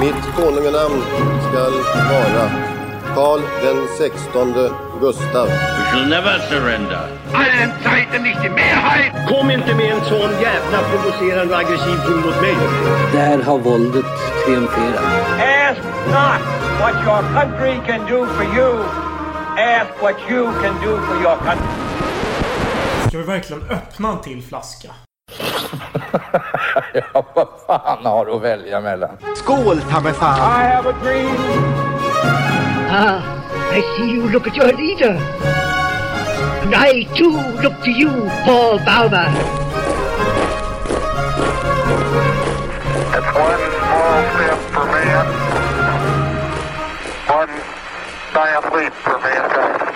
Mitt konunganamn skall vara Karl den sextonde Gustav. We shall never surrender. allen Zeiten nicht die Mehrheit! Kom inte med en sån jävla provocerande och aggressiv ton mot mig. Där har våldet triumferat. Ask not what your country can do for you. Ask what you can do for your country. Ska vi verkligen öppna en till flaska? Ja, vad fan har du att välja mellan? Skål, ta mig fan! I have a dream. Ah, I see you look at your leader. And I too look to you, Paul Bauma. It's one small step for man, one giant leap for mankind.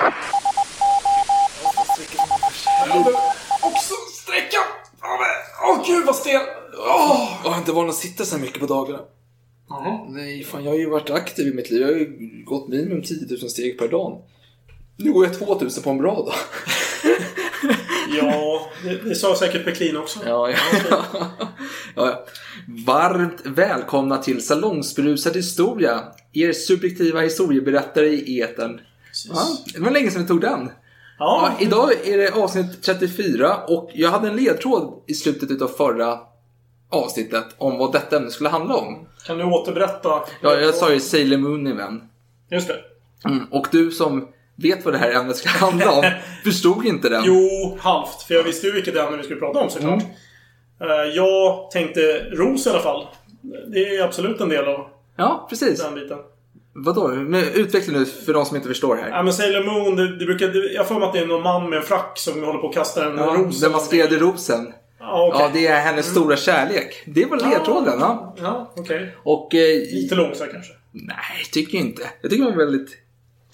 Åh oh, gud vad stel! Åh, jag har inte varit att sitta så här mycket på dagarna. Nej, fan jag har ju varit aktiv i mitt liv. Jag har ju gått minimum 10 000 steg per dag. Nu går jag 2000 på en bra dag. Ja, det, det sa säkert Peklin också. Ja, ja. ja, ja. Varmt välkomna till Salongsberusad historia. Er subjektiva historieberättare i etern. Ja, det var länge sedan vi tog den. Ja, Ja, idag är det avsnitt 34 och jag hade en ledtråd i slutet av förra avsnittet om vad detta ämne skulle handla om. kan du återberätta? Ja, jag sa ju Sailor Moon vän. Just det. Mm. Och du som vet vad det här ämnet ska handla om förstod inte den. Jo, halvt. För jag visste ju vilket ämne vi skulle prata om såklart. Eh, Jag tänkte ros i alla fall. Det är absolut en del av Ja, precis. den biten. Vadå? Men Utveckla nu för de som inte förstår här. Ja, men Sailor Moon, det, det brukar, det, jag för mig att det är någon man med en frack som håller på att kasta en Ja, ros. den maskerade rosen. Ja, okej. Ja, det är hennes stora kärlek. Det var ledtråden. Ja. Ja, okej. Och... Eh, Lite långsökt kanske. nej, tycker jag inte. Jag tycker den var väldigt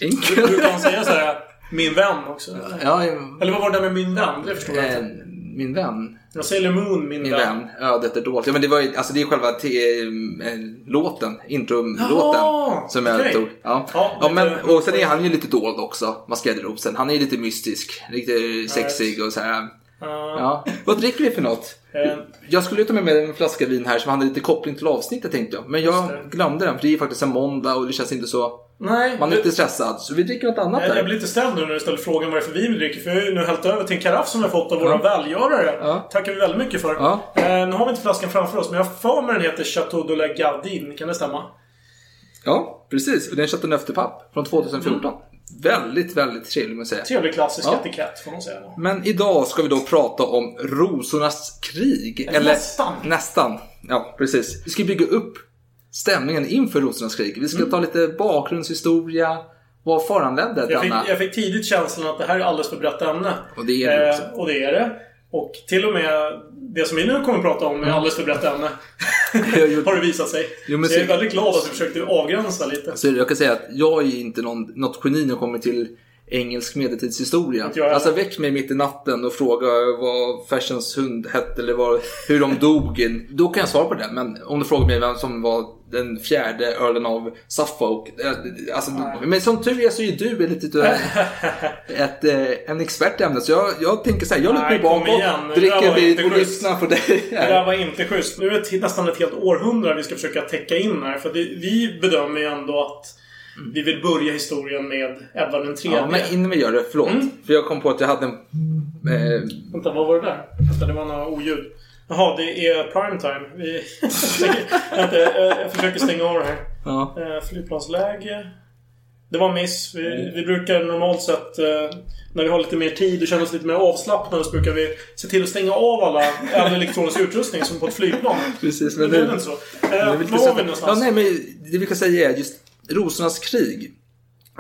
enkel. Brukar man säga så här, min vän också? ja, Eller vad var det där med min vän? Det förstår jag eh, inte. Min vän. Jag Sailor Moon, min, Min vän. vän. Ödet är dolt. Ja, men det var ju, alltså det är själva te, eh, låten, introlåten som jag okej. tog. Ja. Ja, Ja, men, och sen är han ju lite dold också, Maskerade rosen. Han är lite mystisk, lite sexig och så här. Ja. Vad dricker vi för något? Eh, Jag skulle ta med mig en flaska vin här som hade lite koppling till avsnittet tänkte jag. Men jag glömde den för det är faktiskt en måndag och det känns inte så... nej, Man är lite stressad. Så vi dricker något annat jag, jag blir lite ställd nu när du ställer frågan varför vi dricker. För jag har ju nu hällt över till en karaff som har fått av våra välgörare. Ja. tackar vi väldigt mycket för. Ja. Eh, nu har vi inte flaskan framför oss, men jag har för mig den heter Chateau de la Gardine. Kan det stämma? Ja, precis. Och det är en Chateauneuf de Pape från 2014. Väldigt, väldigt trevlig måste jag säga. Trevlig klassisk Ja. etikett, får man säga. Men idag ska vi då prata om rosornas krig. Eller nästan. Nästan. Ja, precis. Vi ska bygga upp stämningen inför rosornas krig. Vi ska Mm. ta lite bakgrundshistoria. Vad föranledde Jag fick, denna? jag fick tidigt känslan att det här är alldeles för brett ämne. Och det är det också. Eh, och det är det. Och till och med det som vi nu kommer att prata om är alldeles för brett ämne. Har det visat sig. Jo, men så jag är väldigt glad att vi försökte avgränsa lite. Så jag kan säga att jag är inte någon, något geni när det kommer till engelsk medeltidshistoria. Alltså väck mig mitt i natten och fråga vad Fashions hund hette eller vad, hur de dog. Då kan jag svara på det. Men om du frågar mig vem som var den fjärde ölen av Suffolk. eh, Alltså, men som tur är så är du lite ett, ett, eh, en expert i ämnet. Så jag, jag tänker så här, jag lutar mig bakåt, dricker inte och lyssnar på dig. Det där var inte schysst. Nu är det nästan ett helt århundrade vi ska försöka täcka in här. För det, vi bedömer ju ändå att vi vill börja historien med Edvard den tredje. Ja, men innan vi gör det, förlåt. Mm. För jag kom på att jag hade en... Eh, Vänta, vad var det där? Vänta, det var några oljud. Jaha, det är primetime. Vi... Jag, försöker stänga av det här. ja. Eh, flygplansläge. Det var en miss. Vi, vi brukar normalt sett eh, när vi har lite mer tid och känner oss lite mer avslappnade så brukar vi se till att stänga av alla, all elektronisk utrustning som på ett flygplan. Precis, Men det nu... inte så. Eh, var vi någonstans? Ja, nej, men det vi kan säga är just rosornas krig.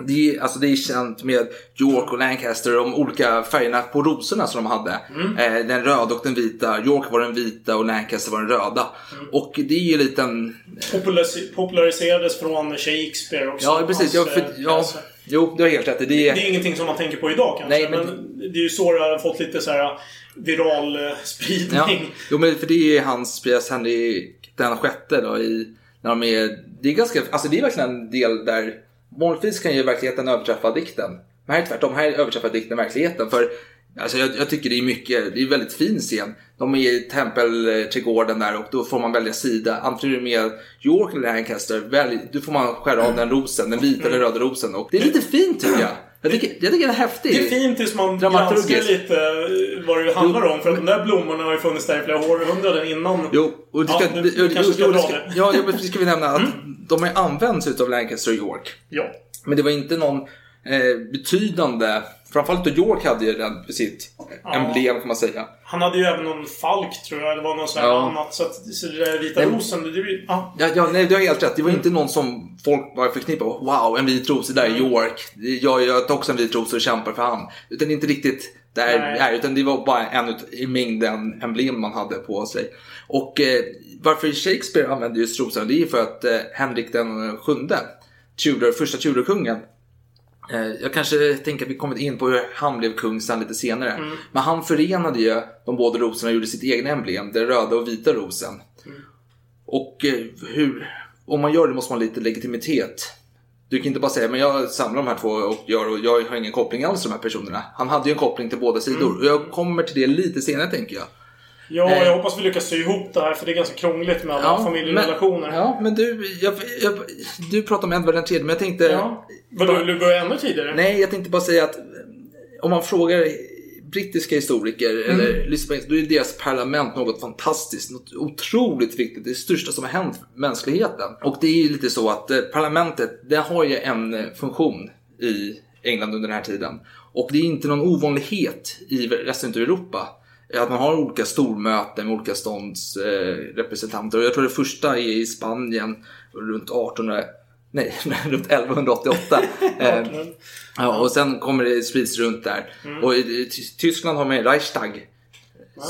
Det är, alltså det är känt med York och Lancaster, de olika färgerna på rosorna som de hade. Mm. Eh, den röda och den vita. York var den vita och Lancaster var den röda. Mm. Och det är ju lite en... Popularis- populariserades från Shakespeare också. Ja, precis. Ja, Hans, för, eh, ja, pjäser. jo, du har helt rätt. Det är, Det är ingenting som man tänker på idag kanske. Nej, men- men, det är ju så det har fått lite så här viral eh, spridning. Ja, jo, men för det är hans pjäs Henrik den sjätte då i, när de är, det är ganska, alltså det är verkligen en del där vanligtvis kan ju verkligheten överträffa dikten. Men här är det tvärtom, här överträffar dikten verkligheten. För Alltså jag, jag tycker det är mycket, det är en väldigt fin scen. De är i tempelträdgården där och då får man välja sida. Antingen är du med York eller Lancaster, välj, då får man skära av den rosen, den vita eller röda rosen. Och det är lite fint tycker jag. Jag tycker, jag tycker det är häftigt. Det är fint tills man granskar lite eh, vad det handlar om. För att de där blommorna har ju funnits där i flera århundraden innan. Jo, och det ska, Ja, du jo, kanske ska jo, dra det ska, det. Mm. ja, men det ska vi nämna att de har ju använts utav Lancaster och York. Ja. Men det var inte någon eh, betydande, framförallt då York hade ju den på sitt emblem kan man säga. Han hade ju även någon falk tror jag. Det var någon sån här Ja. annat. Så, att, så det där vita Nej. rosen. Det, det, ja. Ja, ja, nej, du har helt rätt. Det var Mm. inte någon som folk bara förknippade. Wow, en vit ros, det där är York. Jag, jag tar också en vit ros och kämpar för han. Utan inte riktigt där, Nej. utan det var bara en ut, i mängden emblem man hade på sig. Och eh, varför Shakespeare använde just rosen, det är för att eh, Henrik den sjunde, Tudor, första Tudorkungen, Jag kanske tänker att vi kommer in på hur han blev kung sen lite senare. Mm. Men han förenade ju de båda rosorna och gjorde sitt egna emblem, den röda och vita rosen. Mm. Och eh, hur, om man gör det måste man ha lite legitimitet. Du kan inte bara säga men jag samlar de här två och gör och jag har ingen koppling alls till de här personerna. Han hade ju en koppling till båda sidor. Mm. Och jag kommer till det lite senare tänker jag. Ja, jag hoppas vi lyckas sy ihop det här för det är ganska krångligt med alla familjerelationer. Men, ja, men du, jag, jag, du pratar om Edvard den tredje, men jag tänkte... Ja. Vadå, vill du börja ännu tidigare? Nej, jag tänkte bara säga att eh, om man frågar brittiska historiker Mm. eller lyssnar då är deras parlament något fantastiskt, något otroligt viktigt, det största som har hänt mänskligheten. Och det är ju lite så att eh, parlamentet, det har ju en eh, funktion i England under den här tiden. Och det är inte någon ovanlighet i resten av Europa att man har olika stormöten med olika stånds eh. Och jag tror det första är i Spanien runt 1800 Nej, runt 1188. eh, ja, och sen kommer det sprids runt där. Och i, i Ty- Tyskland har man Reichstag.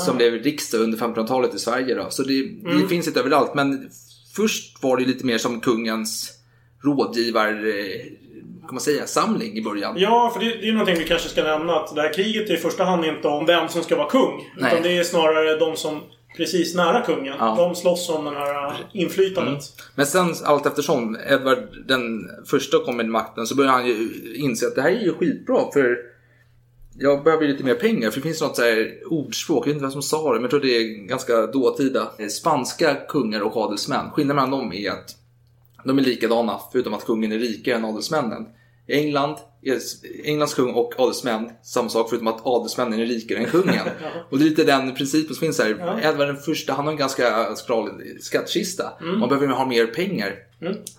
Som blev riksdag under 1500-talet i Sverige. Då. Så det, det finns lite överallt. Men först var det lite mer som kungens rådgivar... Eh, kan man säga, samling i början. Ja, för det, det är någonting vi kanske ska nämna. Att det här kriget är i första hand inte om vem som ska vara kung. Nej. Utan det är snarare de som precis nära kungen. Ja. De slåss om det här äh, inflytandet. Men sen allt eftersom Edvard den första kom med makten så började han ju inse att det här är ju skitbra för jag behöver lite mer pengar för det finns något så här ordspråk, jag vet inte vem som sa det men jag tror det är ganska dåtida. Spanska kungar och adelsmän, skillnaden mellan dem är att de är likadana förutom att kungen är rikare än adelsmännen. England Englands kung och adelsmän samma sak förutom att adelsmännen är rikare än kungen. och det är lite den principen som finns här. Ja. Edvard den första, han har en ganska skral skattkista. Mm. Man behöver ha mer pengar.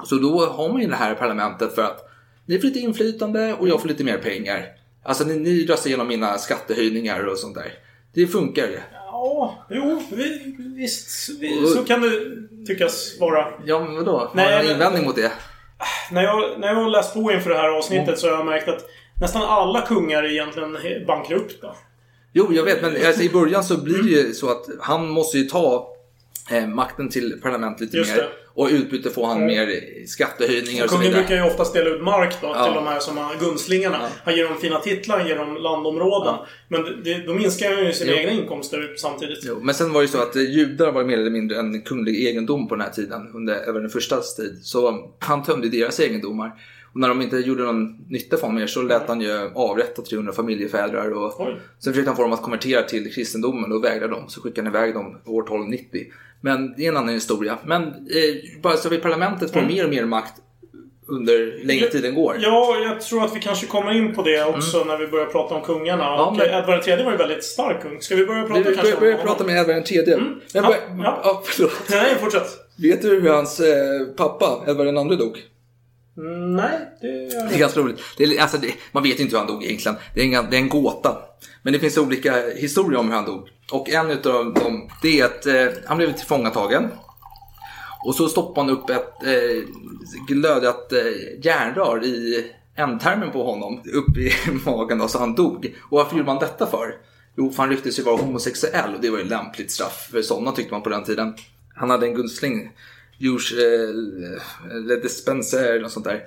Så då har man ju det här parlamentet för att ni får lite inflytande och jag får lite mer pengar. Alltså ni, ni röstar igenom mina skattehöjningar och sånt där. Det funkar ju. Ja, jo, vi, visst. Vi, så kan det tyckas vara. Ja, men vadå? Har Nej, du men- invändning mot det? När jag, när jag har läst på inför det här avsnittet så har jag märkt att nästan alla kungar är egentligen bankrupta. Jo, jag vet, men alltså, i början så blir det ju så att han måste ju ta eh, makten till parlamentet lite Just mer. det. Och i utbyte får han mer skattehöjningar och så vidare. brukar ju oftast dela ut mark då, Ja. till de här som har gunstlingarna. Han ger dem fina titlar, han ger dem landområden. Men det, då minskar ju sina Jo. egna inkomster samtidigt. Jo, men sen var det ju så att judar var mer eller mindre en kunglig egendom på den här tiden, under även den första tid. Så han tömde deras egendomar. Och när de inte gjorde någon nytta för honom mer så lät han ju avrätta 300 familjefäder. Och Oj. sen försökte han få dem att konvertera till kristendomen och vägrade de. Så skickade han iväg dem år 1290. Men det är en annan historia. Men eh, bara så vi parlamentet får mer och mer makt under längre tiden går. Ja, jag tror att vi kanske kommer in på det också när vi börjar prata om kungarna. Mm. Ja, och men- Edvard III var ju väldigt stark kung. Ska vi börja prata Vi kanske börjar, om honom? prata med Edvard den tredje. Men Ja, bör- ja. ja, förlåt. Nej, fortsätt. Vet du hur hans eh, pappa, Edvard andre, dog? Mm, nej, det Det är ganska roligt. Det är, alltså, det, man vet inte hur han dog egentligen. Det är, en, det är en gåta. Men det finns olika historier om hur han dog. Och en utav dem, det är att eh, han blev tillfångatagen. Och så stoppade han upp ett eh, glödat eh, järnrör i ändtarmen på honom. Upp i magen då, så han dog. Och varför gjorde man detta för? Jo, för han rycktes ju vara homosexuell och det var ju lämpligt straff för sådana tyckte man på den tiden. Han hade en gunstling, Jules eh, Le eller något sånt där.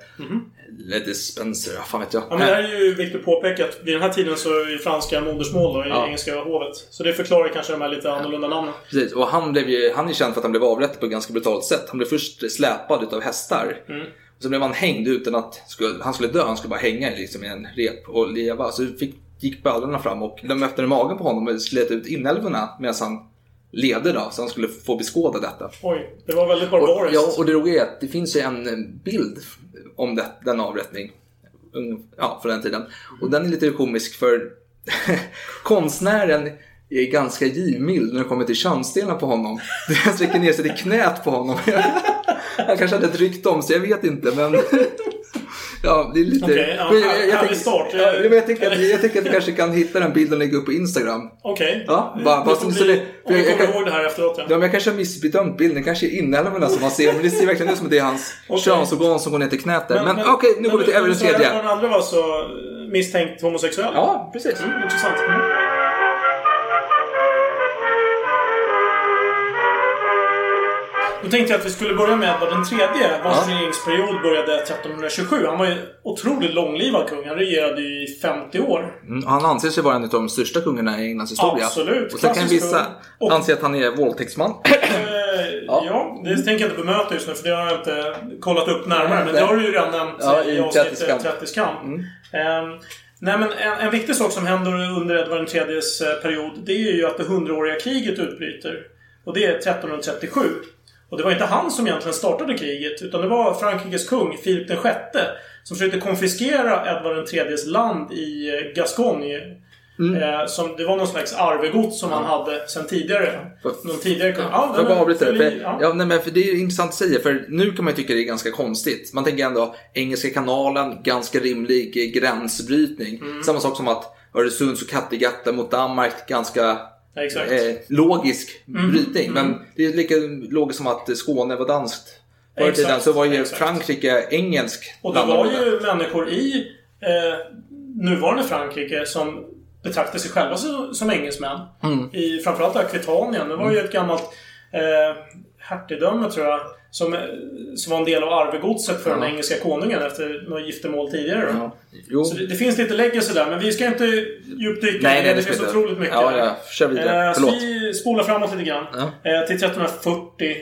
Le Despenser, ja, fan vet jag. Ja, men det här är ju viktigt att påpeka att vid den här tiden så är ju franska modersmål då, i Ja. engelska hovet. Så det förklarar kanske de här lite annorlunda namnen. Precis, och han, blev ju, han är känd för att han blev avrättad på ett ganska brutalt sätt. Han blev först släpad utav hästar. Mm. Och så blev han hängd utan att skulle, han skulle dö, han skulle bara hänga liksom, i en rep och leva. Så fick gick bödlarna fram och de öppnade magen på honom och slet ut inälvorna medan han levde då, så han skulle få beskåda detta. Oj, det var väldigt barbariskt. ja, och det roliga är att det finns ju en bild om det, den avrättning. Ung- Ja, för den tiden. Och den är lite komisk för konstnären är ganska givmild när det kommer till könsdelen på honom. Han sträcker ner sig i knät på honom. Han kanske hade ett rykte om sig, jag vet inte. Men Ja, det är lite... Okej, ja, men tänker- start. Ja, men jag, tänker att, jag tänker att du kanske kan hitta den bilden och lägga upp på Instagram. Okej. Ja, bara- bara det får så- bli, det- om vi jag kommer ihåg det här efteråt. Ja. Ja, men jag kanske har missbedömt bilden. Kanske är inälvorna som man ser. Men det ser verkligen ut som att det är hans Okej. könsorgan som går ner till knät där. Men, okej, nu går vi till men att tredje. Den andra var så misstänkt homosexuell? Ja, precis. Mm, intressant. Mm. Då tänkte jag att vi skulle börja med Edvard den tredje, vars Ja. regeringsperiod började 1327. Han var ju otroligt långlivad kung. Han regerade i 50 år. Mm, han anses ju vara en av de största kungarna i Englands historia. Absolut. Och sen kan vissa. Och- anse att han är våldtäktsman. Eh, ja. det tänker jag inte bemöta just nu för det har jag inte kollat upp närmare. Men det har du ju redan nämnt Ja, i avsnittet 30 kamp. 30 kamp. Ehm, nej men en, en viktig sak som händer under Edvard IIIs eh, period det är ju att det hundraåriga kriget utbryter. Och det är 1337. Och det var inte han som egentligen startade kriget utan det var Frankrikes kung Filip VI som försökte konfiskera Edvard IIIs land i eh, Gascogne. Eh, som, det var någon slags arvegods som han hade sedan tidigare. Någon tidigare kung. Ja, jag bara avbryta det? För, ja. nej, men för det är intressant att säga, för nu kan man ju tycka det är ganska konstigt. Man tänker ändå Engelska kanalen, ganska rimlig eh, gränsbrytning. Mm. Samma sak som att Öresunds och Kattegatt mot Danmark, ganska Ja, exakt. eh, logisk Mm. brytning. Mm. Men det är lika logiskt som att Skåne var danskt. Förr i tiden så var ju exakt. Frankrike engelsk Och det var ju människor i eh, nuvarande Frankrike som betraktade sig själva som, som engelsmän. Mm. I framförallt Akvitanien. Det var ju ett gammalt eh, hertigdöme tror jag. Som, eh, som var en del av arvegodset för Ja. den engelska konungen efter något giftermål tidigare. Då. Ja. Så det, det finns lite legacy där, men vi ska inte djupdyka Nej, nej, det. finns inte. otroligt mycket. Ja, ja. Kör vidare. Eh, så Förlåt. vi spolar framåt lite grann. Ja. Eh, till 1340.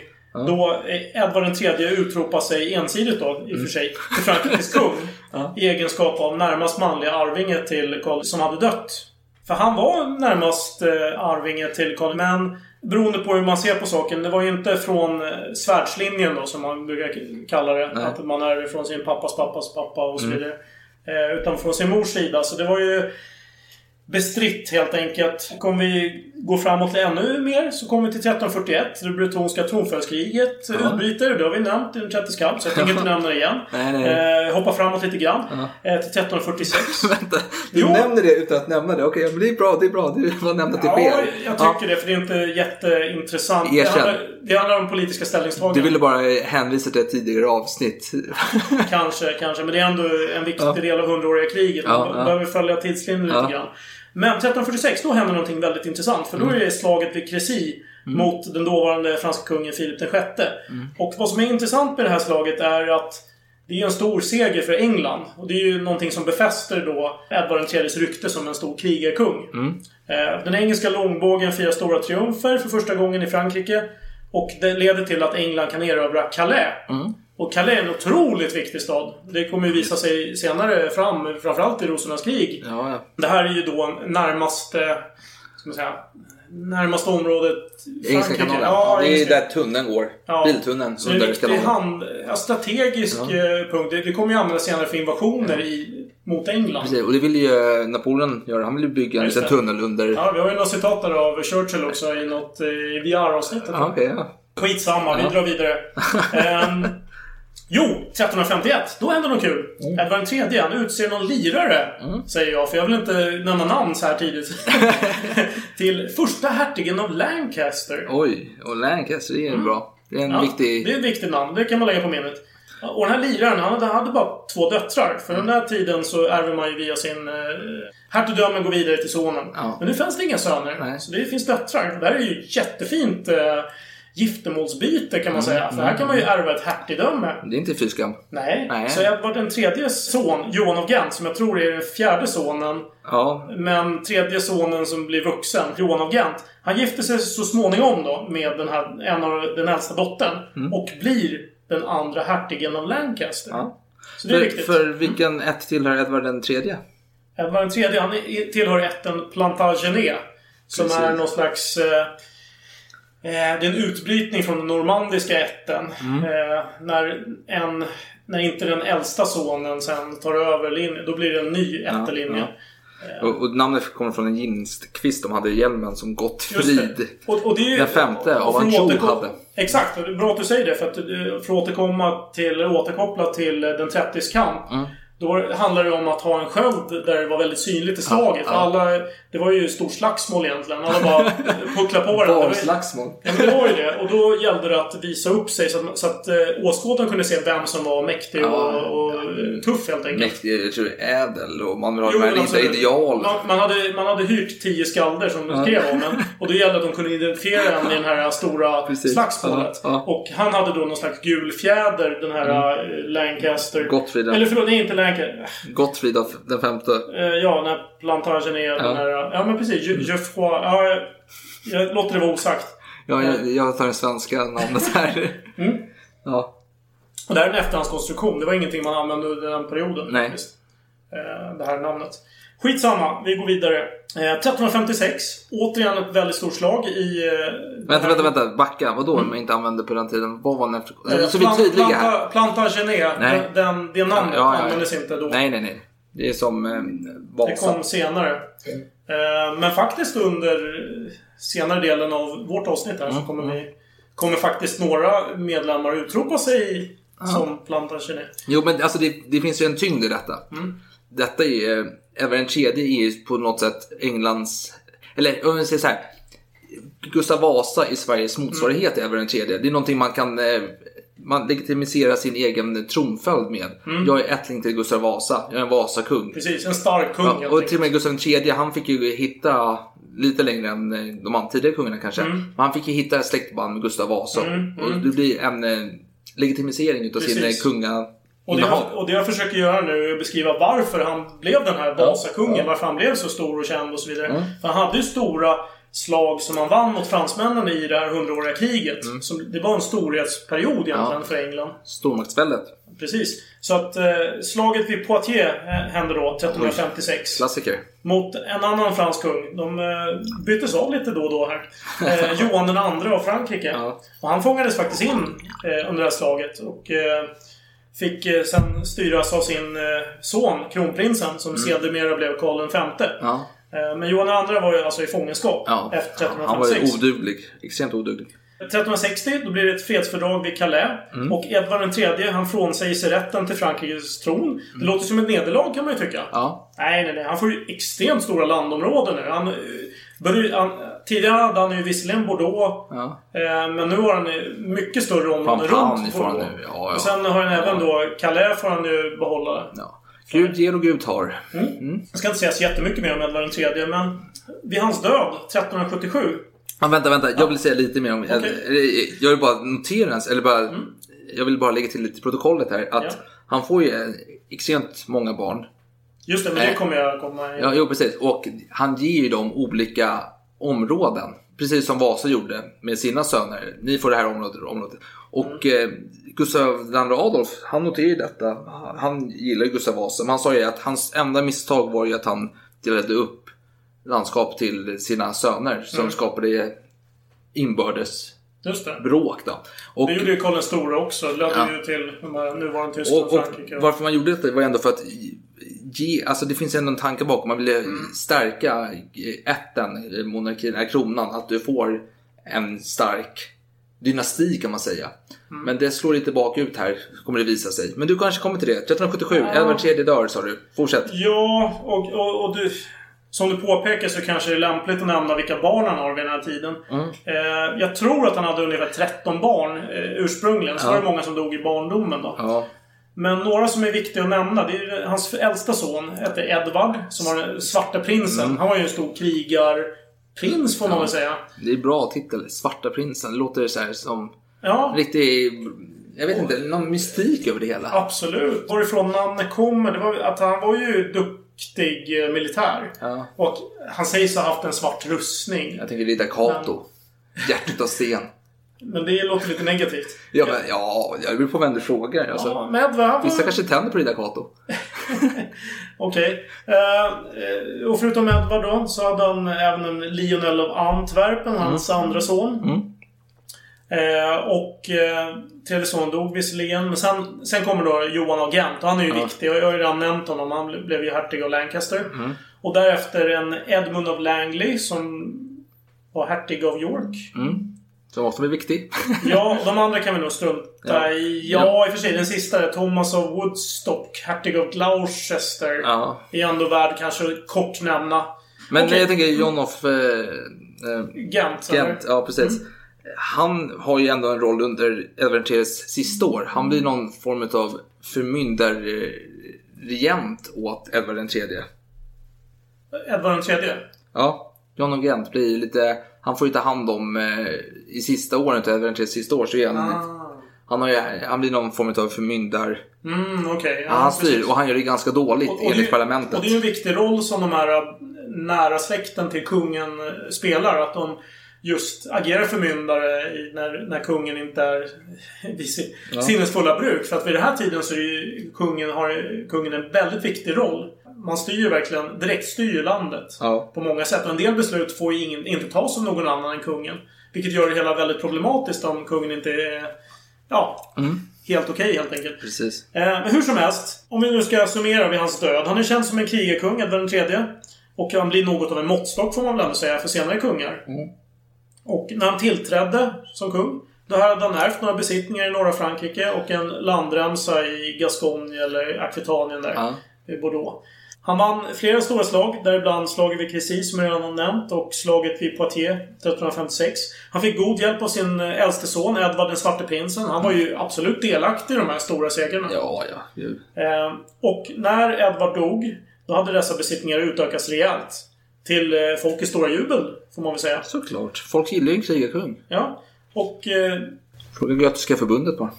Då eh, Edvard III utropar sig ensidigt då, i och för sig, till Frankrikes kung. Ja. I egenskap av närmast manliga arvinge till Karl som hade dött. För han var närmast eh, arvinge till Karl, men beroende på hur man ser på saken. Det var ju inte från eh, svärdslinjen då, som man brukar kalla det. Nej. Att man ärver från sin pappas pappas pappa och så Mm. vidare. Eh, utan från sin mors sida. Så det var ju bestritt helt enkelt. Och om vi går framåt ännu mer så kommer vi till 1341. Det bretonska tronföljdskriget Ja. utbryter. Det har vi nämnt i en 30 skalp, så jag tänker inte nämna det igen. Nej, nej. Eh, hoppa framåt lite grann. Ja. Eh, till 1346. Vänta, du Jo. nämner det utan att nämna det. Okej, men det är bra, det är bra. Du har nämnt att det Ja, sker. jag tycker det, för det är inte jätteintressant. Det Erkänn. handlar, det handlar om politiska ställningstaganden. Du ville bara hänvisa till ett tidigare avsnitt. Kanske, kanske. Men det är ändå en viktig Ja. del av hundraåriga kriget. Man Ja, ja. behöver följa tidslinjen lite Ja. grann. Men 1346, då händer någonting väldigt intressant. För då Mm. är det slaget vid Crécy mot den dåvarande franska kungen Filip VI. Mm. Och vad som är intressant med det här slaget är att det är en stor seger för England. Och det är ju någonting som befäster då Edvard IIIs rykte som en stor krigarkung. Mm. Eh, Den engelska långbågen firar stora triumfer för första gången i Frankrike. Och det leder till att England kan erövra Calais. Mm. Och Calais är en otroligt viktig stad. Det kommer ju visa sig senare fram, framförallt i Rosornas krig. Ja, ja. Det här är ju då närmaste, ska man säga, närmaste området Engelska kanalen. Ja, det är där tunneln går. Ja. Biltunneln Så det är en hand, ja, strategisk Ja. eh, punkt. Det, kommer ju användas senare för invasioner i, mot England. Precis, och det vill ju Napoleon göra. Han vill ju bygga en liten tunnel under... Ja, vi har ju några citat där av Churchill också i något eh, i VR-avsnittet. Ja, okej, ja. Skitsamma, Ja. vi drar vidare. Ehm, jo, 1351. Då händer något kul. Mm. Edvard III, han utser någon lirare. Säger jag, för jag vill inte nämna namn så här tidigt. till första hertigen av Lancaster. Oj, och Lancaster, det är bra. Det är en Ja, viktig... Det är ett viktigt namn. Det kan man lägga på minnet. Och den här liraren, han hade, hade bara två döttrar. För den där tiden så ärver man ju via sin... Eh, hertigdömen går vidare till sonen. Ja. Men nu fanns det inga söner. Nej. Så det finns döttrar. Det här är ju jättefint eh, giftermålsbyte kan man säga. För här kan man ju ärva ett hertigdöme. Det är inte fy skam. Nej. Nej. Så Edvard den tredjes son, Johan av Gent, som jag tror är den fjärde sonen. Ja, Men tredje sonen som blir vuxen, Johan av Gent. Han gifter sig så småningom då med den, här, en av den äldsta dottern. Och blir den andra hertigen av Lancaster. Mm. ja. Så det är För, viktigt. för vilken ett tillhör Edvard den tredje? Edvard III, han är- tillhör ätten Plantagenet. Som Precis. är någon slags... Eh, det är en utbrytning från den normandiska ätten. Mm. Eh, när en... När inte den äldsta sonen sen tar över linjen, då blir det en ny ättelinje. Och, och namnet kommer från en ginstkvist de hade i hjälmen som. Gottfrid. Och, och det är ju, Den femte av Anjou hade. Exakt, bra att du säger det. För att eh, för att återkomma till, återkoppla till eh, den 30 kamp. Mm. Då handlar det om att ha en sköld där det var väldigt synligt i slaget. för ja. alla, det var ju stort slagsmål egentligen. Alla bara pucklade på varandra. Barslagsmål. Ja, men det var ju det. Och då gällde det att visa upp sig så att, så att eh, åskådaren kunde se vem som var mäktig Ja. och, och tuff helt enkelt. Mäktig, jag tror ädel och man vill ha Jo, lite alltså, ideal. Man, man, hade, man hade hyrt tio skalder som Ja. skrev om en. Och då gällde det att de kunde identifiera en i det här stora Precis. slagsmålet. Ja, ja. Och han hade då någon slags gul fjäder, den här eh, Lancaster. Gottfried. Eller förlåt, nej inte Lancaster. Gottfrid av den femte. Eh, ja, när plantagen är den här... Ja, men precis. Je- Geoffroy. Ja, jag, låter det vara osagt. Ja, jag, jag tar det svenska namnet här. Mm. Ja. Och det här är en efterhandskonstruktion. Det var ingenting man använde under den perioden. Nej. faktiskt. Eh, Det här namnet. Skitsamma, vi går vidare. Eh, 1356. Återigen ett väldigt stort slag i... eh, Vänta, vänta, vänta. Backa. Vadå man inte använde på den tiden? Vad var den efter? Eh, Så vi är Plan- tydliga här. Planta, Plantagenet, Nej. den, det namnet Ja, ja, ja. användes inte då. Nej, nej, nej. Det är som eh, Det Vasa. kom senare. Eh, Men faktiskt under senare delen av vårt avsnitt här så Mm, kommer vi... Kommer faktiskt några medlemmar utropa sig som Plantagenet. Jo, men alltså det, det finns ju en tyngd i detta. Mm. Detta är, även en tredje är ju på något sätt Englands, eller om vi säger så här. Gustav Vasa i Sveriges motsvarighet Mm. är Edvard III. Det är någonting man kan eh, man legitimiserar sin egen tronföljd med. Mm. Jag är ättling till Gustav Vasa. Jag är en Vasakung. Precis, en stark kung Ja, och till och med Gustav III, han fick ju hitta lite längre än eh, de tidigare kungarna kanske. Mm. Men han fick ju hitta släktband med Gustav Vasa. Mm, Och mm. det blir en eh, legitimisering utav sin kunga Och det, jag, och det jag försöker göra nu är att beskriva varför han blev den här Vasakungen. ja. Varför han blev så stor och känd och så vidare. Mm. För han hade ju stora slag som han vann mot fransmännen i det här hundraåriga kriget. Mm. Som, det var en storhetsperiod egentligen Ja. för England. Stormaktsväldet. Precis. Så att eh, slaget vid Poitiers eh, hände då 1356. Klassiker. Mot en annan fransk kung. De eh, byttes av lite då och då här. Eh, Johan andra av Frankrike. Ja. Och han fångades faktiskt in eh, under det här slaget. Och eh, fick eh, sen styras av sin eh, son, kronprinsen, som sedermera blev Karl V. Ja. Eh, men Johan andra var ju alltså i fångenskap Ja. efter Han var ju 1356. oduglig. Extremt oduglig. 1360 då blir det ett fredsfördrag vid Calais. Mm. Och Edvard III han frånsäger sig rätten till Frankrikes tron. Det låter som ett nederlag kan man ju tycka. Mm. Ja. Nej, nej, nej. Han får ju extremt stora landområden nu. Han, eh, han, tidigare hade han ju visserligen Bordeaux. Ja. Eh, men nu har han mycket större områden runt får han nu. Ja, ja. Och sen har han även då Calais får han ju behålla. ja. Gud ger och Gud tar. Jag ska inte säga så jättemycket mer om Edvard III, men vid hans död 1377 Ja, vänta, vänta. Jag vill säga lite mer om... Eller, Jag vill bara notera, eller bara... Jag vill bara lägga till lite i protokollet här. Att Ja. han får ju eh, extremt många barn. Just det, men det Nej. kommer jag komma. Ja, jo, precis. Och han ger ju dem olika områden. Precis som Vasa gjorde med sina söner. Ni får det här området och området. Och eh, Gustav II Adolf, han noterar ju detta. Han gillar ju Gustav Vasa. Men han sa ju att hans enda misstag var ju att han delade upp landskap till sina söner. Som skapade inbördes Just det. bråk då. Och, Det gjorde ju Karl den store också. Det ledde Ja. ju till nuvarande Tyskland och, och Frankrike. varför man gjorde detta var ändå för att ge, alltså det finns ändå en tanke bakom. Man ville Mm. stärka ätten, monarkin, kronan. Att du får en stark dynasti kan man säga. Mm. Men det slår lite bakut här, kommer det visa sig. Men du kanske kommer till det. 1377, Ja. Edvard III dör sa du. Fortsätt. Ja, och, och, och du... Som du påpekar så kanske det är lämpligt att nämna vilka barn han har vid den här tiden. Mm. Eh, jag tror att han hade ungefär 13 barn eh, ursprungligen. Så Ja. var det många som dog i barndomen då. Ja, Men några som är viktiga att nämna. Det är hans äldsta son hette Edvard. Som var den svarta prinsen. Mm. Han var ju en stor krigarprins får man väl säga. det är bra titel. Svarta prinsen. Det låter så här som Ja, riktig, jag vet inte, någon mystik över det hela. absolut. Varifrån namnet kommer, det var att han var ju duktig eh, militär. Ja. Och han sägs ha haft en svart rustning. Jag tänker Ridder Kato. Hjärtat av sten. Men det låter lite negativt. Ja, men, ja, jag beror på vem du frågar. Alltså, Ja, men Edvard... Vissa kanske tänder på Ida Cato. Okej. Eh, och förutom Edvard då så hade han även en Lionel av Antwerpen, hans andra son. Mm. Eh, och eh, tredje son dog visserligen. Men sen, sen kommer då Johan av Gent och han är ju Ja. viktig. Jag har ju redan nämnt honom. Han ble- blev ju hertig av Lancaster. Mm. Och därefter en Edmund av Langley som var hertig av York. Mm. Som också är viktig. Ja, de andra kan vi nog strunta Ja. i. Ja, i och för sig. Den sista är Thomas av Woodstock, hertig av Gloucester. Ja. Är ändå värd kanske kort nämna. Men Okej. jag tänker John of eh, eh, Gent? Gent, ja precis. Han har ju ändå en roll under Edvard sista år. Han blir någon form av förmyndarregent åt Edvard III. Edvard tredje. Ja, John of Gent blir lite... Han får ju ta hand om eh, i sista åren av Edvard IIIs sista år så är han... Ah. Han, har ju, han blir någon form av förmyndar... Mm, okej. Ja, han precis. styr och han gör det ganska dåligt Och- och enligt det- parlamentet. Och det är ju en viktig roll som de här äh, nära släkten till kungen äh, spelar. Att de just agerar förmyndare i, när, när kungen inte är vid sin Ja. sinnesfulla bruk. För att vid den här tiden så är kungen, har kungen en väldigt viktig roll. Man styr ju verkligen, direkt styr landet. Ja. På många sätt. Och en del beslut får ju ingen, inte tas av någon annan än kungen. Vilket gör det hela väldigt problematiskt om kungen inte är ja, Mm. helt okej helt enkelt. Precis. Eh, men hur som helst, om vi nu ska summera vid hans död. Han är känd som en krigarkung, Edvard III. Och han blir något av en måttstock får man väl ändå säga för senare kungar. Och när han tillträdde som kung, då hade han ärvt några besittningar i norra Frankrike och en landremsa i Gascogne eller Aquitanien där. Ja. I Bordeaux. Han vann flera stora slag, däribland slaget vid Crécy som jag redan har nämnt och slaget vid Poitiers 1356. Han fick god hjälp av sin äldste son Edvard den svarte prinsen. Han var ju absolut delaktig i de här stora segrarna. Ja, ja. Eh, och när Edvard dog, då hade dessa besittningar utökats rejält. Till eh, folkets stora jubel, får man väl säga. Såklart. Folk gillar ju en krigarkung. Ja. Och eh, Fråga Götiska förbundet bara.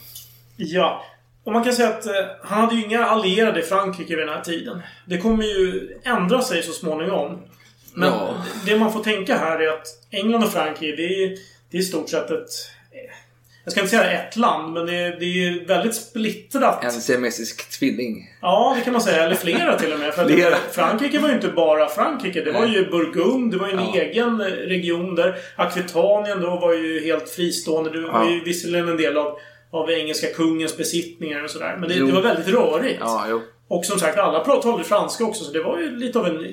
ja. Och man kan säga att eh, han hade ju inga allierade i Frankrike vid den här tiden. Det kommer ju ändra sig så småningom. Men Ja. det man får tänka här är att England och Frankrike, det är, det är i stort sett ett... Jag ska inte säga ett land, men det är, det är väldigt splittrat. En siamesisk tvilling. Ja, det kan man säga. Eller flera till och med. För Flera. Frankrike var ju inte bara Frankrike. Det var ju Burgund, det var ju en Ja. egen region där. Aquitanien då var ju helt fristående. Det var Ja. ju visserligen en del av, av engelska kungens besittningar och sådär. Men det, det var väldigt rörigt. Ja. Och som sagt, alla prat- talade franska också. Så det var ju lite av en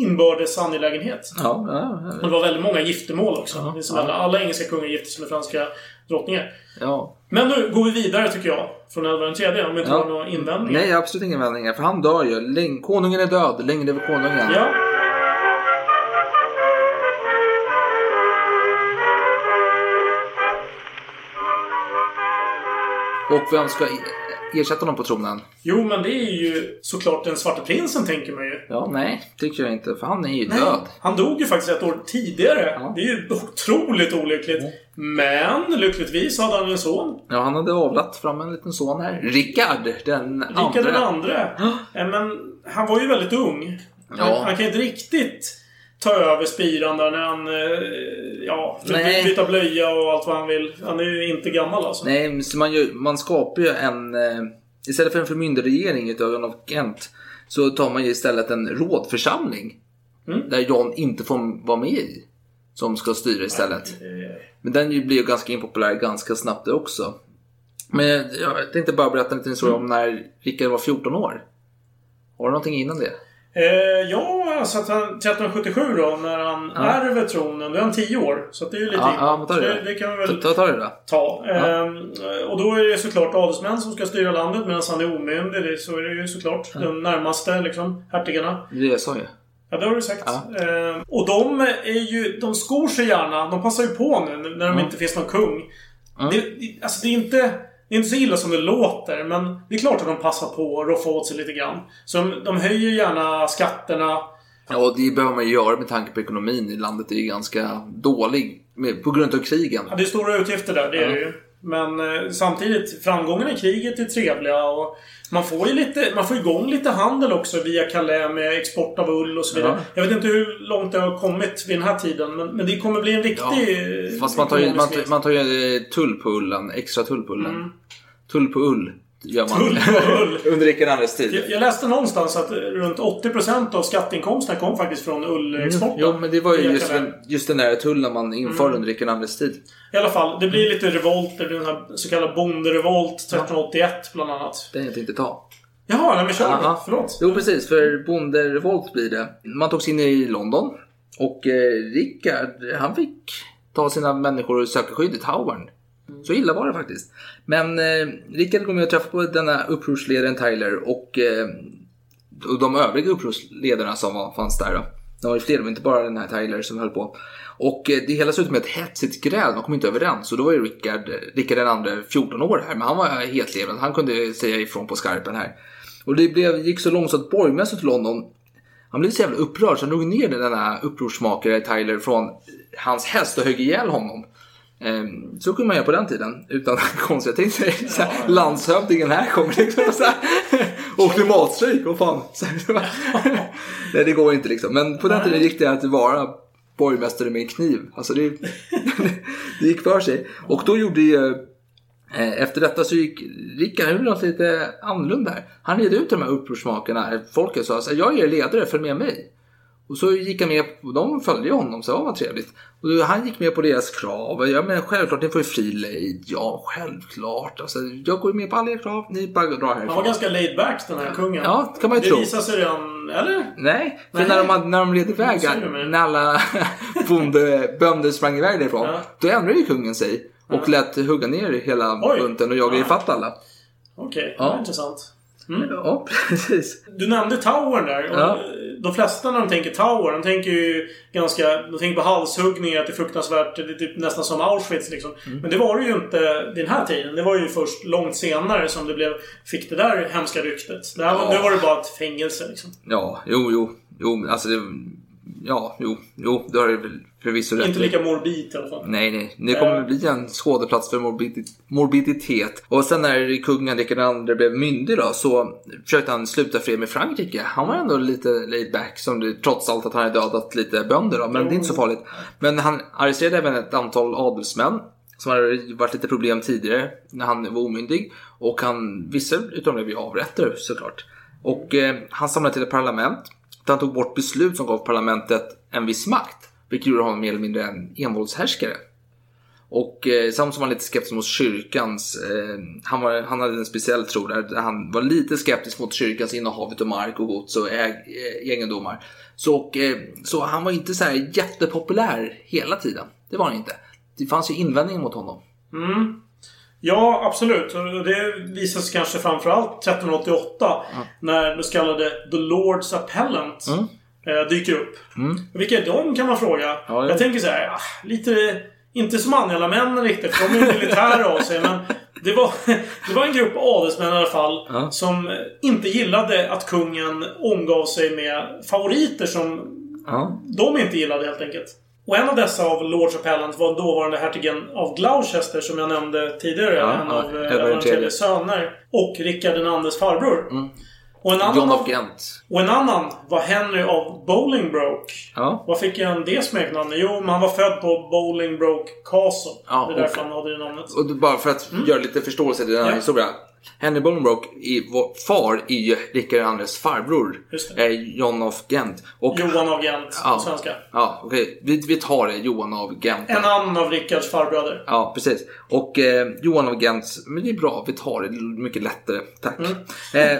inbördes angelägenhet. Ja, ja, Och det var väldigt många giftermål också. Ja. Alla, alla engelska kungar gifte sig med franska drottningar. ja. Men nu går vi vidare tycker jag. Från Edvard III om vi inte Ja. har några invändningar. Nej, absolut inga invändningar. För han dör ju. Läng- konungen är död. Länge leve konungen. Ja. Och vem ska ersätta honom på tronen? Jo, men det är ju såklart den svarte prinsen, tänker man ju. Ja, nej. Tycker jag inte. För han är ju Nej, död. Han dog ju faktiskt ett år tidigare. Ja. Det är ju otroligt olyckligt. Men lyckligtvis hade han en son. Ja, han hade avlat fram en liten son här. Rickard den Rickard den andra. andre. Eh, Men han var ju väldigt ung. Ja. Han, han kan inte riktigt ta över spiran där när han... eh, Ja, Nej. försöker byta blöja och allt vad han vill. Han är ju inte gammal alltså. Nej, man, gör, man skapar ju en... Eh, istället för en förmyndarregering i Ögon av Kent så tar man ju istället en rådförsamling. Mm. Där John inte får vara med i. Som ska styra istället. Eh, Men den ju blir ju ganska impopulär ganska snabbt också. Men jag tänkte bara berätta en liten historia om när Rickard var 14 år. Har du någonting innan det? Eh, ja, alltså att han, 1377 då, när han Ja. ärver tronen, då är han 10 år. Så att det är ju lite Ja, ja, men ta det Så det kan vi väl ta, ta det då. ta. Ja. Ehm, och då är det såklart adelsmän som ska styra landet medan han är omyndig. Det, så är det ju såklart. De närmaste liksom, hertigarna. Det är sa ju. Ja, det har du sagt. Ja. Ehm, och de är ju... De skor sig gärna. De passar ju på nu när de Ja. inte finns någon kung. Ja. Det, det, alltså det är inte... Det är inte så illa som det låter, men det är klart att de passar på att roffa åt sig lite grann. Så de, de höjer gärna skatterna. Ja, och det behöver man ju göra med tanke på ekonomin i landet är ju ganska dålig. På grund av krigen. Ja, det är stora utgifter där, det är Ja. det ju. Men eh, samtidigt, framgångarna i kriget är trevliga och man får ju lite, man får igång lite handel också via Calais med export av ull och så vidare. Ja. Jag vet inte hur långt det har kommit vid den här tiden men, men det kommer bli en viktig... eh, Fast man tar ju, man, man tar ju eh, tull på ullen, extra tull på ullen. Mm. Tull på ull gör man. Tull. Under Rickard IIs tid. Jag, jag läste någonstans att runt 80% av skatteinkomsterna kom faktiskt från ullexporten. Jo, men det var ju just, just den där tullen man införde Mm. under Rickard IIs tid. I alla fall, det blir lite revolt. Det blir den här så kallade bonderevolt 1381 bland annat. Den jag tänkte ta. Jaha, nej men kör. Aha. Förlåt. Jo precis, för bonderevolt blir det. Man togs in i London och eh, Rickard, han fick ta sina människor och söka skydd i Towern. Så illa var det faktiskt. Men eh, Rickard går med och träffar på denna upprorsledaren Tyler och, eh, och de övriga upprorsledarna som var, fanns där. Då. Det var ju fler, det var inte bara den här Tyler som höll på. Och eh, det hela slutade med ett hetsigt gräl, de kom inte överens. Och då var ju Rickard, eh, Rickard den andra 14 år här, men han var helt levande. Han kunde säga ifrån på skarpen här. Och det blev, gick så långt så att borgmästaren till London han blev så jävla upprörd så han drog ner den här upprorsmakare Tyler från hans häst och högg ihjäl honom. Ehm, Så kunde man göra på den tiden utan konstiga ting. Så här, så här, landshövdingen här kommer liksom så här, och klimatstrejk, vad fan. Så här, Nej det går inte liksom. Men på den tiden gick det att vara borgmästare med en kniv. Alltså det, det gick för sig. Och då gjorde ju Eh, Efter detta så gick Rickard, han gjorde något lite annorlunda här. Han red ut de här upprorsmakarna, folket sa att jag är ledare, följ med mig. Och så gick han med, de följde honom, så det var trevligt. Och han gick med på deras krav. Ja men självklart, ni får ju fri lejd. Ja, självklart. Alltså, jag går ju med på alla era krav, ni bara drar härifrån. Han var ganska laid back den här kungen. Ja, det kan man ju det tro. visar sig redan... Eller? Nej, för Nej. när de, när de led iväg, det? när alla bonde, bönder sprang iväg därifrån, Ja. då ändrade ju kungen sig. Och lät hugga ner hela Oj. bunten och jaga Ja. ifatt alla. Okej, Ja. det var intressant. Mm. Ja, precis. Du nämnde Towern där. Ja. De flesta när de tänker Tower, de tänker ju ganska... De tänker på halshuggningar, att det är fruktansvärt. Det är typ nästan som Auschwitz liksom. Mm. Men det var det ju inte den här tiden. Det var ju först långt senare som det blev... Fick det där hemska ryktet. Det här, Ja. Nu var det bara ett fängelse liksom. Ja, jo, jo, jo, alltså det, Ja, jo, jo, det har du väl förvisso rätt Inte lika morbid i alla fall. Nej, nej. Det kommer Eh. bli en skådeplats för morbidi- morbiditet. Och sen när kungen Rikard II blev myndig då så försökte han sluta fred med Frankrike. Han var ändå lite laid back, som det, trots allt att han hade dödat lite bönder då. Men det är inte så farligt. Men han arresterade även ett antal adelsmän som hade varit lite problem tidigare när han var omyndig. Och han, vissa utav dem blev ju avrättade såklart. Och eh, han samlade till ett parlament. Där han tog bort beslut som gav parlamentet en viss makt. Vilket gjorde honom mer eller mindre en envåldshärskare. Och eh, samt som var lite skeptisk mot kyrkans, eh, han, var, han hade en speciell tro där, han var lite skeptisk mot kyrkans innehav av mark och gods och äg, eh, egendomar. Så, och, eh, så han var inte så här jättepopulär hela tiden. Det var han inte. Det fanns ju invändningar mot honom. Mm. Ja, absolut. Och det visas kanske framförallt 1388. När det så kallade The Lords Appellant Mm. Eh, dyker upp. Mm. Vilka är de kan man fråga. Ja, ja. Jag tänker så här, ah, lite... Inte som Anjala-männen riktigt, för de är militära av sig. Men det var, det var en grupp adelsmän i alla fall. Ja. Som inte gillade att kungen omgav sig med favoriter som Ja. de inte gillade helt enkelt. Och en av dessa av Lords Appellant var dåvarande hertigen av Gloucester som jag nämnde tidigare. Ja, en ja, av Edvard eh, III. IIIs söner. Och Rickard den andres farbror. Mm. Och, en annan John of Gent. och en annan var Henry av Bolingbroke. Ja. Vad fick han det smeknamnet? Jo, men han var född på Bolingbroke Castle. Ja, det är därför han hade det namnet. Och bara för att göra lite förståelse till den här Ja. historien. Henry Bolingbroke, i, far, är ju Rickard IIs farbror. Just det. Är John of Gent. Och, Johan av Gent, Ja. på svenska. Ja, okej. Vi, vi tar det. Johan av Gent. En annan av Rickards farbröder. Ja, precis. Och eh, Johan av Gent, men det är bra, vi tar det mycket lättare. Tack. Eh,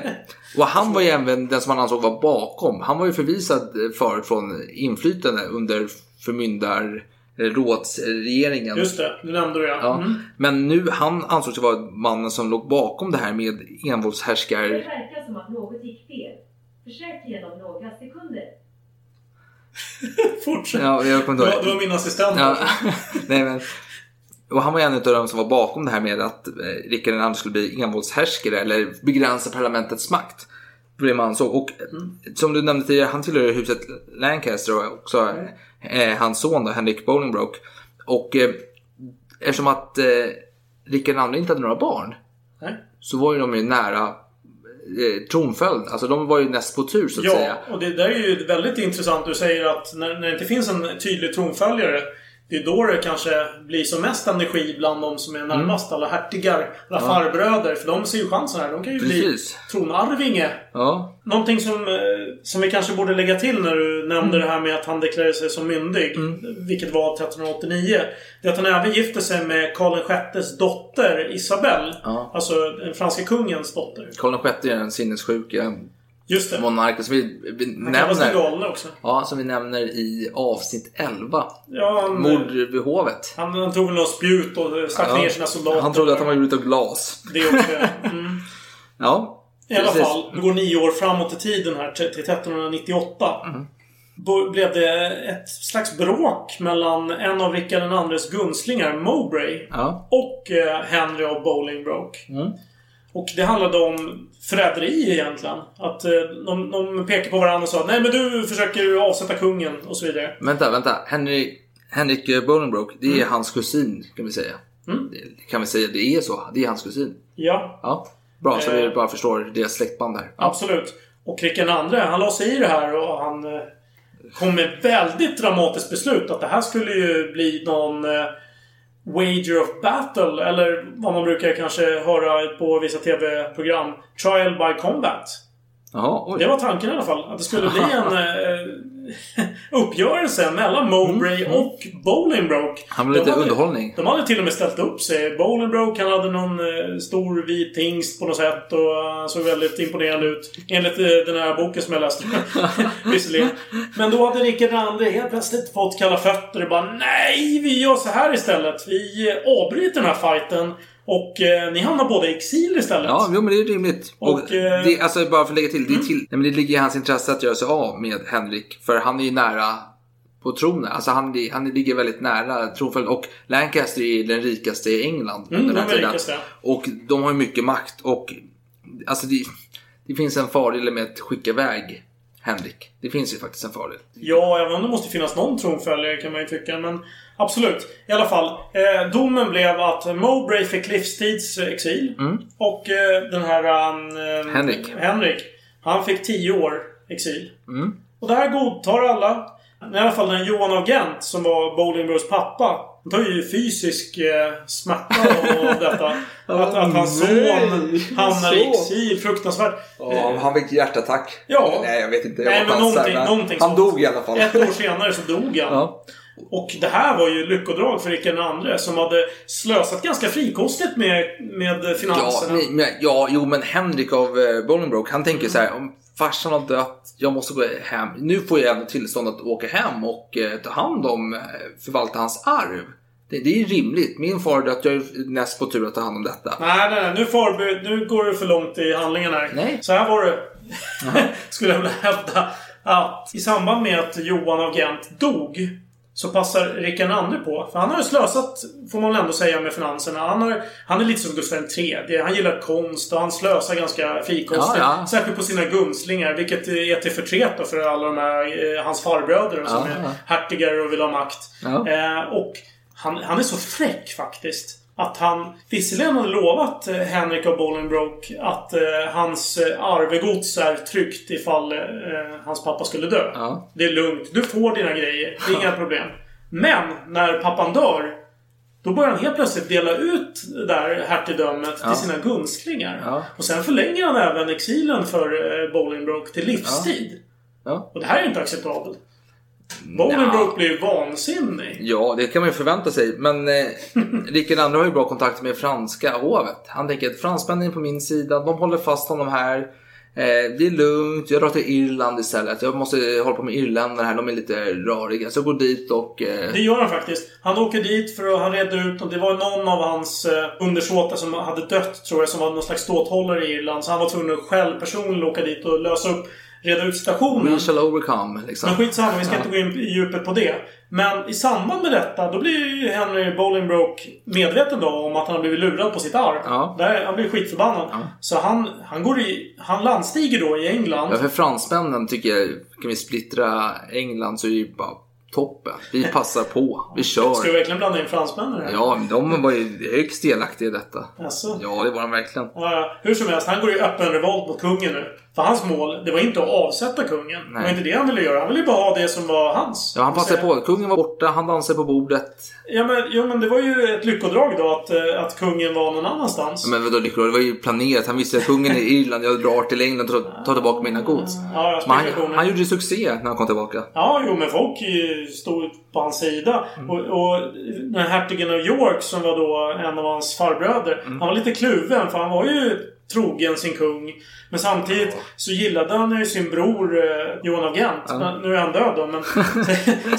och han var ju även den som han ansåg var bakom. Han var ju förvisad eh, förut från inflytande under förmyndar rådsregeringen. Just det, det nämnde du ja. Ja. Mm. Men nu, han ansågs vara mannen som låg bakom det här med Det envåldshärskar... verkar som att något gick fel. Försök ge dem några sekunder. Fortsätt. Ja, jag kommer Du inte var, ihåg. du var min assistent. Ja, nej men, och han var en av de som var bakom det här med att eh, Rickard II skulle bli envåldshärskare eller begränsa parlamentets makt. Det man ansåg. Och eh, som du nämnde tidigare, han tillhör huset Lancaster och också eh, hans son då, Henrik Bolingbroke. Och eh, eftersom att eh, Rickard II inte hade några barn Nej. så var ju de ju nära eh, tronföljd. Alltså de var ju näst på tur så att Ja, säga. och det där är ju väldigt intressant. Du säger att när, när det inte finns en tydlig tronföljare det är då det kanske blir som mest energi bland de som är närmast. Alla hertigar, alla Ja. farbröder. För de ser ju chansen här. De kan ju Precis. bli tronarvinge. Ja. Någonting som, eh, som vi kanske borde lägga till när du nämnde det här med att han deklarerade sig som myndig. Vilket var 1389. Det är att han även gifte sig med Karl VIs dotter Isabelle. Ja. Alltså den franska kungens dotter. Karl VI är den sinnessjuka Just det. monarken som vi, vi den nämner. också. Ja, som vi nämner i avsnitt 11. Ja, han, Mord vid hovet. han, han tog väl något spjut och stack Ja. ner sina soldater. Han trodde att han var gjord av glas. Det också. Mm. Ja. I alla precis. fall, vi går nio år framåt i tiden här till till 1398. Mm. Blev det ett slags bråk mellan en av Rickard IIs gunstlingar, Mowbray, Ja. och eh, Henry av Bolingbroke. Mm. Och det handlade om förräderi egentligen. Att eh, de, de pekade på varandra och sa Nej men du försöker avsätta kungen och så vidare. Vänta, vänta. Henry, Henrik eh, Bolingbroke, det är hans kusin kan vi säga. Mm. Det kan vi säga, det är så. Det är hans kusin. Ja, Ja. Bra, så Eh. vi bara förstår deras släktband där. Ja. Absolut. Och Rickard II, han la sig i det här och han eh, kom med väldigt dramatiskt beslut. Att det här skulle ju bli någon eh, Wager of Battle. Eller vad man brukar kanske höra på vissa TV-program. Trial by Combat. Jaha, oj. Det var tanken i alla fall. Att det skulle bli en eh, uppgörelse mellan Mowbray och Bolingbroke. Han vill lite De hade- underhållning. De hade till och med ställt upp sig. Bolingbroke han hade någon eh, stor vit hingst på något sätt och han såg väldigt imponerande ut. Enligt eh, den här boken som jag läste. Visserligen. Men då hade Rickard II helt plötsligt fått kalla fötter och bara Nej, vi gör så här istället. Vi eh, avbryter den här fighten och eh, ni hamnar båda i exil istället. Ja, jo, men det är rimligt. Och, Och, eh, Mm. det, alltså, bara för att lägga till, det, är till nej, men det ligger i hans intresse att göra sig av med Henrik. För han är ju nära på tronen. Alltså han, han ligger väldigt nära tronföljd. Och Lancaster är den rikaste i England Mm, under den de här är tiden. rikaste. Och de har ju mycket makt. Och alltså det, det finns en fördel med att skicka iväg Henrik. Det finns ju faktiskt en fördel. Ja, även om det måste finnas någon tronföljare kan man ju tycka. Men absolut. I alla fall. Eh, domen blev att Mowbray fick livstids exil. Och eh, den här... Eh, Henrik. Henrik. Han fick 10 år exil. Mm. Och det här godtar alla. I alla fall den Johan av Gent som var Bolingbroes pappa. Han tar ju fysisk eh, smärta av detta. Att, att hans son hamnar i exil. Fruktansvärt. Ja, han fick hjärtattack. Ja. Nej, jag vet inte. Nej, Jag men chansar, någonting, men någonting Han dog i alla fall. Ett år senare så dog han. Ja. Och det här var ju lyckodrag för Rickard II som hade slösat ganska frikostigt med, med Ja, finanserna. nej, men, ja, jo men Henrik av eh, Bolingbroke, han tänker så här, om farsan har dött, jag måste gå hem. Nu får jag även tillstånd att åka hem och eh, ta hand om, eh, förvalta hans arv. Det, det är rimligt. Min far har dött, jag är näst på tur att ta hand om detta. Nej, nej, nej. Nu, förber- nu går du för långt i handlingen här. Nej. Så här var det. Skulle jag vilja hävda. Att i samband med att Johan av Gent dog så passar Rickard II på. För han har ju slösat, får man ändå säga, med finanserna. Han, har, han är lite som Gustav III. Han gillar konst och han slösar ganska frikostigt. Ja, ja. Särskilt på sina gunstlingar. Vilket är till förtret då för alla de här, eh, hans farbröder som Ja, är ja. hertigar och vill ha makt. Eh, och han, han är så fräck faktiskt. Att han visserligen hade lovat eh, Henrik av Bolingbroke att eh, hans eh, arvegods är tryggt ifall eh, hans pappa skulle dö. Ja. Det är lugnt. Du får dina grejer. Det är inga problem. Men när pappan dör då börjar han helt plötsligt dela ut det där hertigdömet Ja. till sina gunstlingar. Ja. Och sen förlänger han även exilen för eh, Bolingbroke till livstid. Ja. Och det här är inte acceptabelt. Bolingbroke blir ju vansinnig. Ja, det kan man ju förvänta sig. Men eh, Rickard II har ju bra kontakt med franska hovet. Han tänker att fransmännen är på min sida, de håller fast honom här. Eh, det är lugnt, jag drar till Irland istället. Jag måste hålla på med irländarna här, de är lite rariga. Så jag går dit och... Eh, Det gör han faktiskt. Han åker dit för att han redde ut och Det var någon av hans eh, undersåtar som hade dött, tror jag, som var någon slags ståthållare i Irland. Så han var tvungen att själv personligen åka dit och lösa upp, reda ut situationen. We shall overcome, liksom. Men skitsamma, vi ska Ja. inte gå in i djupet på det. Men i samband med detta, då blir ju Henry Bolingbroke medveten då om att han har blivit lurad på sitt arv. Ja. Där, han blir skitförbannad. Så han, han går i... Han landstiger då i England. Ja, för fransmännen tycker jag, kan vi splittra England så är det ju bara toppen. Vi passar på. Vi kör. Ska vi verkligen blanda in fransmännen här? Ja, de var ju högst delaktiga i detta. Alltså. Ja, det var de verkligen. Ja, ja. Hur som helst, han går i öppen revolt mot kungen nu. För hans mål, det var inte att avsätta kungen. Det var Nej. inte det han ville göra. Han ville bara ha det som var hans. Ja, han passade på. Kungen var borta, han dansade på bordet. Ja men, ja, men det var ju ett lyckodrag då att, eh, att kungen var någon annanstans. Men vadå lyckligt? Det var ju planerat. Han visste att kungen är i Irland, jag drar till England och tar- tar tillbaka mina gods. Ja, ja, Men han, han gjorde succé när han kom tillbaka. Ja, jo, men folk stod på hans sida. Mm. Och, och den här hertigen av York som var då en av hans farbröder. Mm. Han var lite kluven för han var ju trogen sin kung. Men samtidigt så gillade han ju sin bror eh, Johan av Gent. Men, nu är han död då, men...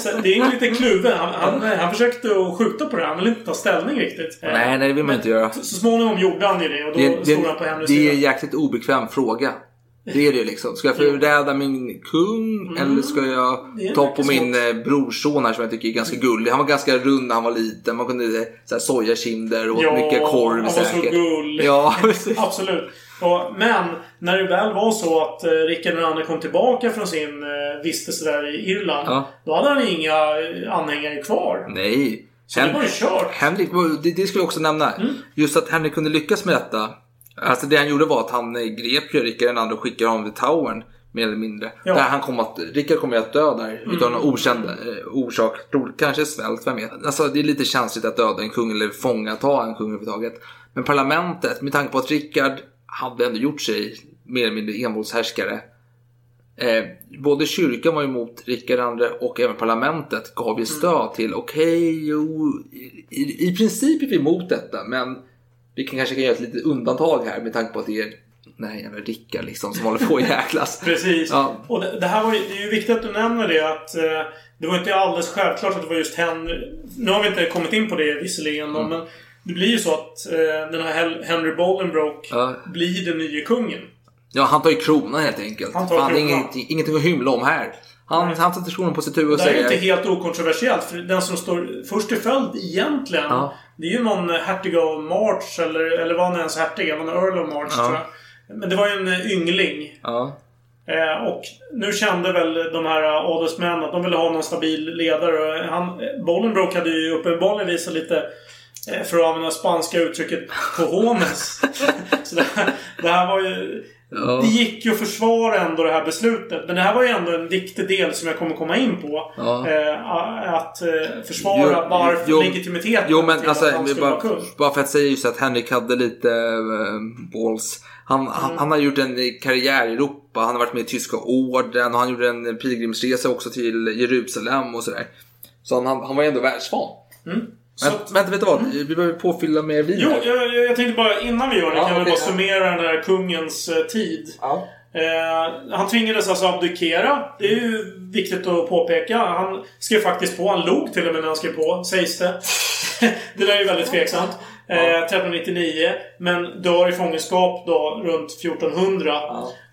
så, så det är lite kluven. Han, han, han försökte att skjuta på det. Han ville inte ta ställning riktigt. Eh, Nej, nej, det vill man inte göra. Så småningom gjorde han ju det och då Det, stod han på det, Henrys det är en sida. jäkligt obekväm fråga. Det är det liksom. Ska jag förräda min kung eller ska Mm. Det är jag ta på min eh, brorson här som jag tycker är ganska gullig. Han var ganska rund när han var liten. Man kunde eh, så här, sojakinder och Ja, mycket korv han var så gullig. Ja. Absolut. Och, men när det väl var så att eh, Rickard II kom tillbaka från sin eh, vistelse där i Irland. Ja. Då hade han inga eh, anhängare kvar. Nej. Så det var ju kört. Mm. Henrik, det, det skulle jag också nämna. Just att Henrik kunde lyckas med detta. Alltså det han gjorde var att han eh, grep ju Rickard II och skickade honom till Towern. Mer eller mindre. Ja. Mm. Där han kom att, Rickard kommer att dö där. Utan någon okänd eh, orsak. Kanske svält, vem vet. Alltså det är lite känsligt att döda en kung eller fångata en kung överhuvudtaget. Men parlamentet, med tanke på att Rickard hade ändå gjort sig mer eller mindre envåldshärskare. Eh, både kyrkan var emot Rickard II och även parlamentet gav ju stöd till okej, jo, i, i princip är vi emot detta men vi kan kanske kan göra ett litet undantag här med tanke på att det är här jävla Rickard liksom som håller på att jäklas. Precis. Ja. Och det, det här var ju, det är ju viktigt att du nämner det att eh, det var inte alldeles självklart att det var just Henry. Nu har vi inte kommit in på det visserligen Mm. men det blir ju så att eh, den här Henry Bolingbroke Ja. blir den nye kungen. ja, han tar ju kronan helt enkelt. Han tar Fan, kronan. inget, ingenting att hymla om här. Han, han sätter kronan på sitt huvud och Det här är säger... inte helt okontroversiellt. För den som står först i följd egentligen. Ja. Det är ju någon hertig av March. Eller, eller var han ens hertig? Han var Earl of March Ja. tror jag. Men det var ju en eh, yngling. Ja. Eh, och nu kände väl de här eh, adelsmännen att de ville ha någon stabil ledare. Han, eh, Bolingbroke hade ju uppenbarligen visat lite, eh, för att använda spanska uttrycket, cojones. Så det här, det här var ju... Ja. Det gick ju att försvara ändå det här beslutet. Men det här var ju ändå en viktig del som jag kommer komma in på. Ja. Eh, att eh, försvara Jo, varför jo, legitimiteten Jo men till alltså, att han skulle bara, vara kung. bara för att säga just att Henrik hade lite äh, balls. Han, Mm. han, han har gjort en karriär i Europa, han har varit med i Tyska orden och han gjorde en pilgrimsresa också till Jerusalem och sådär. Så han, han, var ju ändå världsvan. Mm. Så Men, att- vänta, vet du vad? Vi behöver påfylla med vin Jo, jag, jag, tänkte bara innan vi gör det Ja, kan vi bara ja. summera den här kungens eh, tid. Ja. Eh, han tvingades alltså abdikera. Det är ju viktigt att påpeka. Han skrev faktiskt på. Han log till och med när han skrev på, sägs det. det där är ju väldigt tveksamt. Eh, 1399. Men dör i fångenskap då runt 1400.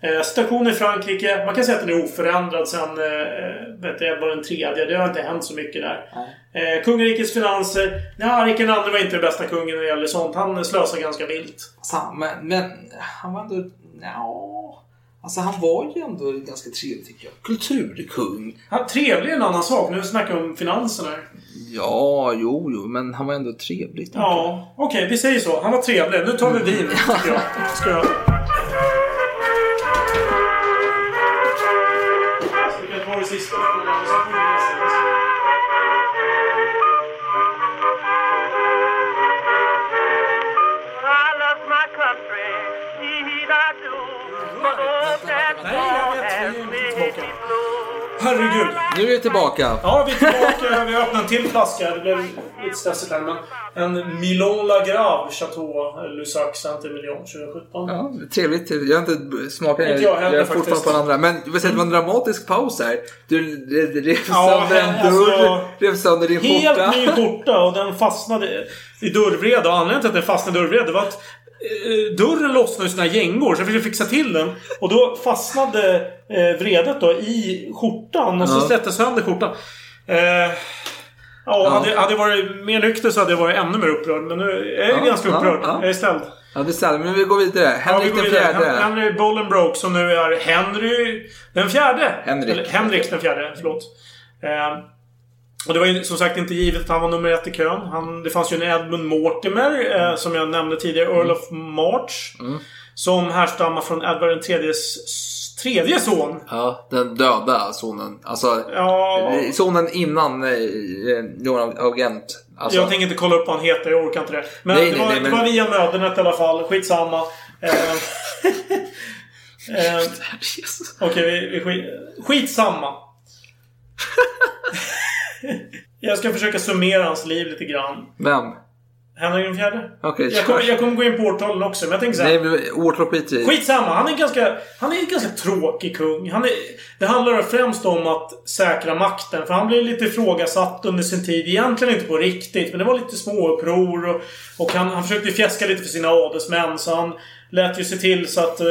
Eh, station i Frankrike. Man kan säga att den är oförändrad sen eh, vet den tredje. Det har inte hänt så mycket där. Eh, kungarikets finanser. Ja, Rickard II var inte den bästa kungen när det gäller sånt. Han slösar ganska vilt. Men, men han var ändå... Ja, alltså han var ju ändå ganska trevlig tycker jag. Kulturkung. Ja, trevlig är en annan sak. Nu snackar vi om finanserna. Ja, jo, jo, men han var ändå trevlig. Ja, okej, vi säger så. Han var trevlig. Nu tar vi vin, tycker jag. Ska jag... Herregud. Nu är vi tillbaka. Ja, vi är tillbaka. Vi har öppnat en till flaska. Det blev lite stressigt här, men... En Milon Lagrave Chateau Lusac Saint-Emilion 2017. Ja, trevligt. Jag har inte smakat Inte jag heller jag är fortfarande faktiskt. på den andra. Men vill säga, det var en dramatisk paus här. Du re- rev Ja, sönder en alltså, dörr, rev sönder din Helt skjorta. ny skjorta och den fastnade i dörrvrede. Och anledningen till att den fastnade i dörrvrede var att dörren lossnade i sina gängor. Så jag fick fixa till den. Och då fastnade eh, vredet då i skjortan. Och så Ja. släppte sönder skjortan. Eh, ja, Hade, hade jag varit mer nykter så hade jag varit ännu mer upprörd. Men nu är jag Ja, ganska ja, upprörd. ja. Jag är ställd. Ja, det är. Men vi går vidare. Henrik ja, vi går den vidare. fjärde. Hen- Henry Bolingbroke som nu är Henry den fjärde. Henrik. Eller Henrik den fjärde, förlåt. Eh, Och det var ju som sagt inte givet att han var nummer ett i kön. Han, det fanns ju en Edmund Mortimer, eh, som jag nämnde tidigare, Earl of March. Som härstammar från Edvard den tredjes s- tredje son. Ja, den döda sonen. Alltså, Ja. sonen innan eh, Johan av Gent. Alltså, Jag tänker inte kolla upp vad han heter, jag orkar inte det. Men, Nej, det, nej, var, nej, det men- var via mödernet i alla fall. Skitsamma. Eh, eh. Okej, vi, vi skit, skitsamma. jag ska försöka summera hans liv lite grann. Vem? Henrik den fjärde. Okej, jag, kommer, jag kommer gå in på årtalen också, men jag tänker så här. Nej, årtal skiter i. Skitsamma, han är, ganska, han är en ganska tråkig kung. Han är, det handlar främst om att säkra makten. För han blev lite ifrågasatt under sin tid. Egentligen inte på riktigt, men det var lite småuppror. Och, och han, han försökte fjäska lite för sina adelsmän. Så han lät ju se till så att eh,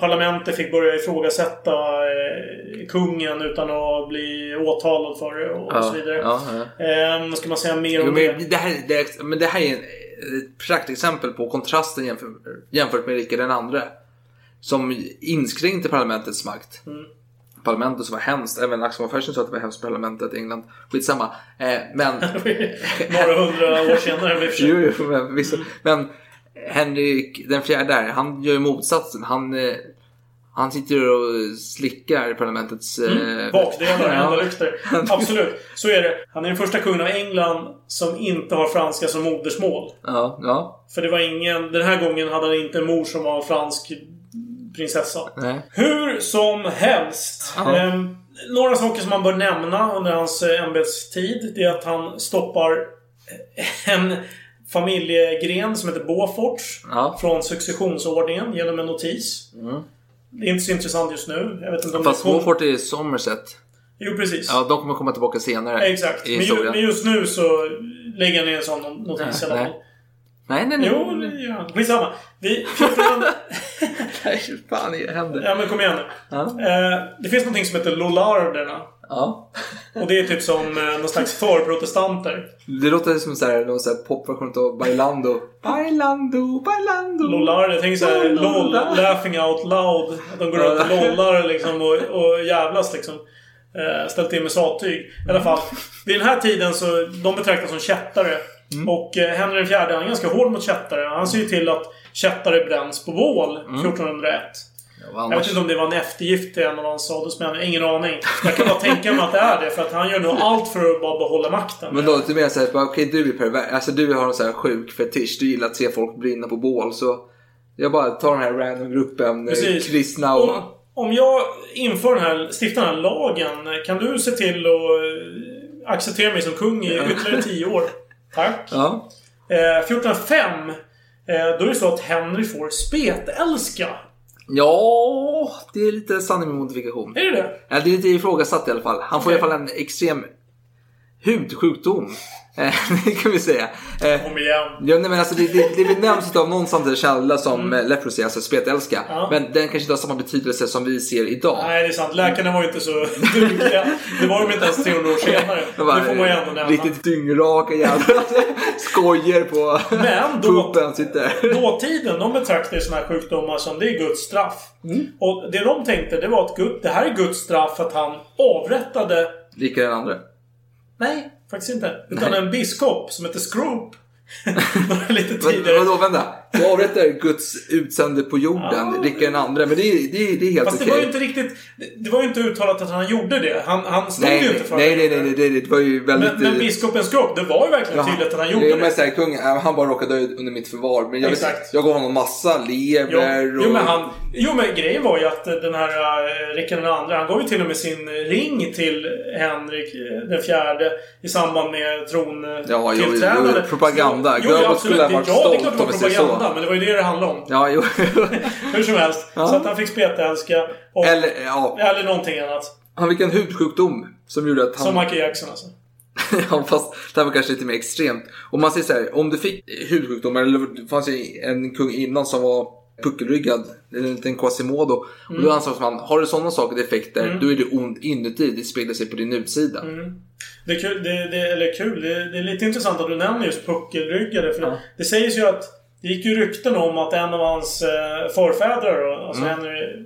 parlamentet fick börja ifrågasätta eh, kungen utan att bli åtalad för det och, så vidare. Ja, ja. Eh, ska man säga mer Jo, om det? men, det här, det, är- men det här är ett praktexempel på kontrasten jämför, jämfört med Rikard den andre. Som inskränkte parlamentets makt. Mm. Parlamentet som var hemskt. Även Axel von Fersen sa att det var hemskt parlamentet i England. Skitsamma. Eh, men... Några hundra år senare i och för sig. jo, jo, men, men Henrik den fjärde här, han gör ju motsatsen. Han, eh, han sitter och slickar parlamentets... eh, Mm. Bakdelar, ja. ändalykter. Absolut. Så är det. Han är den första kungen av England som inte har franska som modersmål. Ja, ja. För det var ingen... Den här gången hade han inte en mor som var fransk prinsessa. Nej. Hur som helst. Ehm, några saker som man bör nämna under hans eh, ämbetstid. Det är att han stoppar en familjegren som heter Beauforts Ja. från successionsordningen genom en notis. Mm. Det är inte så intressant just nu. Jag vet inte om Fast kom... Beaufort är Somerset. Jo, precis. Ja, de kommer komma tillbaka senare Exakt. i Men, ju, men just nu så lägger han ner en sån notis i alla Nej. fall. Nej, nej, nej. Jo, det gör han. Skitsamma. Vi... 14... Nej, fan det händer. ja, men kom igen nu. Ja. Eh, det finns någonting som heter Lollarderna. Ja. Och det är typ som eh, någon slags förprotestanter. Det låter som så här, någon så här popversion av Bailando. Bailando, Bailando. Lollar, jag tänker såhär LOL, laughing out loud. De går runt och lollar liksom och, och jävlas liksom. Eh, ställt in med sattyg. I alla fall. Vid den här tiden så de betraktas som kättare. Och eh, Henry fjärde han är ganska hård mot kättare. Han ser ju till att kättare bränns på bål 1401. Ja, Jag vet inte om det var en eftergift till en av hans adelsmän. Ingen aning. Jag kan bara tänka mig att det är det. För att han gör nog allt för att bara behålla makten. Men då lite mer såhär, okej du är pervers. Alltså du har en sån här sjuk fetisch. Du gillar att se folk brinna på bål. Så jag bara tar den här random gruppen eh, Precis. kristna och... Om, om jag inför den här, stiftar den här lagen, kan du se till att eh, acceptera mig som kung i ytterligare tio år? Tack. Ja. Eh, 1405, eh, då är det så att Henry får spetälska. Ja, det är lite sanning med modifikation. Är det det? Ja, det är lite ifrågasatt i alla fall. Han får Okej. i alla fall en extrem hudsjukdom. Eh, det kan vi säga. Eh, Kom igen. Ja, nej, men alltså, det, det, det nämns av någon samtidig källa som mm. leprosy, alltså spetälska. Ja. Men den kanske inte har samma betydelse som vi ser idag. Nej, det är sant. Läkarna var ju inte så dugliga. Det var de inte ens 300 år senare. Var Det får man ju ändå nämna. Riktigt dyngraka jävlar. Skojer på Men då- puppen sitter. Dåtiden, de betraktar ju såna här sjukdomar som det är Guds straff. Mm. Och det de tänkte, det var att Gud, det här är Guds straff för att han avrättade Lika den andra. Nej, faktiskt inte. Utan Nej. en biskop som heter Scroop. Några lite tidigare. vadå, vänta. Du avrättar Guds utsände på jorden, Ja. Rickard den andra. Men det, det, det är helt Fast det okej. var ju inte riktigt... det- Det var ju inte uttalat att han gjorde det. Han, han stod Nej, ju inte för nej, att nej, nej, nej, det, det var ju det. väldigt... Men, men biskopen Scroop, det var ju verkligen tydligt att han gjorde Jo, men det. så här, kung, äh, han bara råkade dö under mitt förvar. Men jag, Exakt. jag gav honom massa Jo, lever och... jo, men han, jo, men grejen var ju att den här uh, Rickard II, han gav ju till och med sin ring till Henrik eh, den fjärde i samband med tron eh, Ja, jo, jo, propaganda. Jo, jo, absolut. skulle ha Det- varit det stolt det om vi säger så. Propaganda. Men det var ju det det handlade om. Ja, jo. Hur som helst. Ja. Så att han fick spetälska. Och, eller, ja. eller någonting annat. Han fick en hudsjukdom som gjorde att han... Som Michael Jackson alltså. ja, fast det här var kanske lite mer extremt. Om man säger så här, om du fick hudsjukdomar, eller det fanns ju en kung innan som var puckelryggad, eller en liten Quasimodo. Och Mm. då ansågs man, har du sådana saker, defekter, då är det ont inuti, det speglar sig på din utsida. Mm. Det är kul, det, det, eller kul, det, det är lite intressant att du nämner just puckelryggade. För Ja. det sägs ju att det gick ju rykten om att en av hans eh, förfäder, alltså Mm. Henry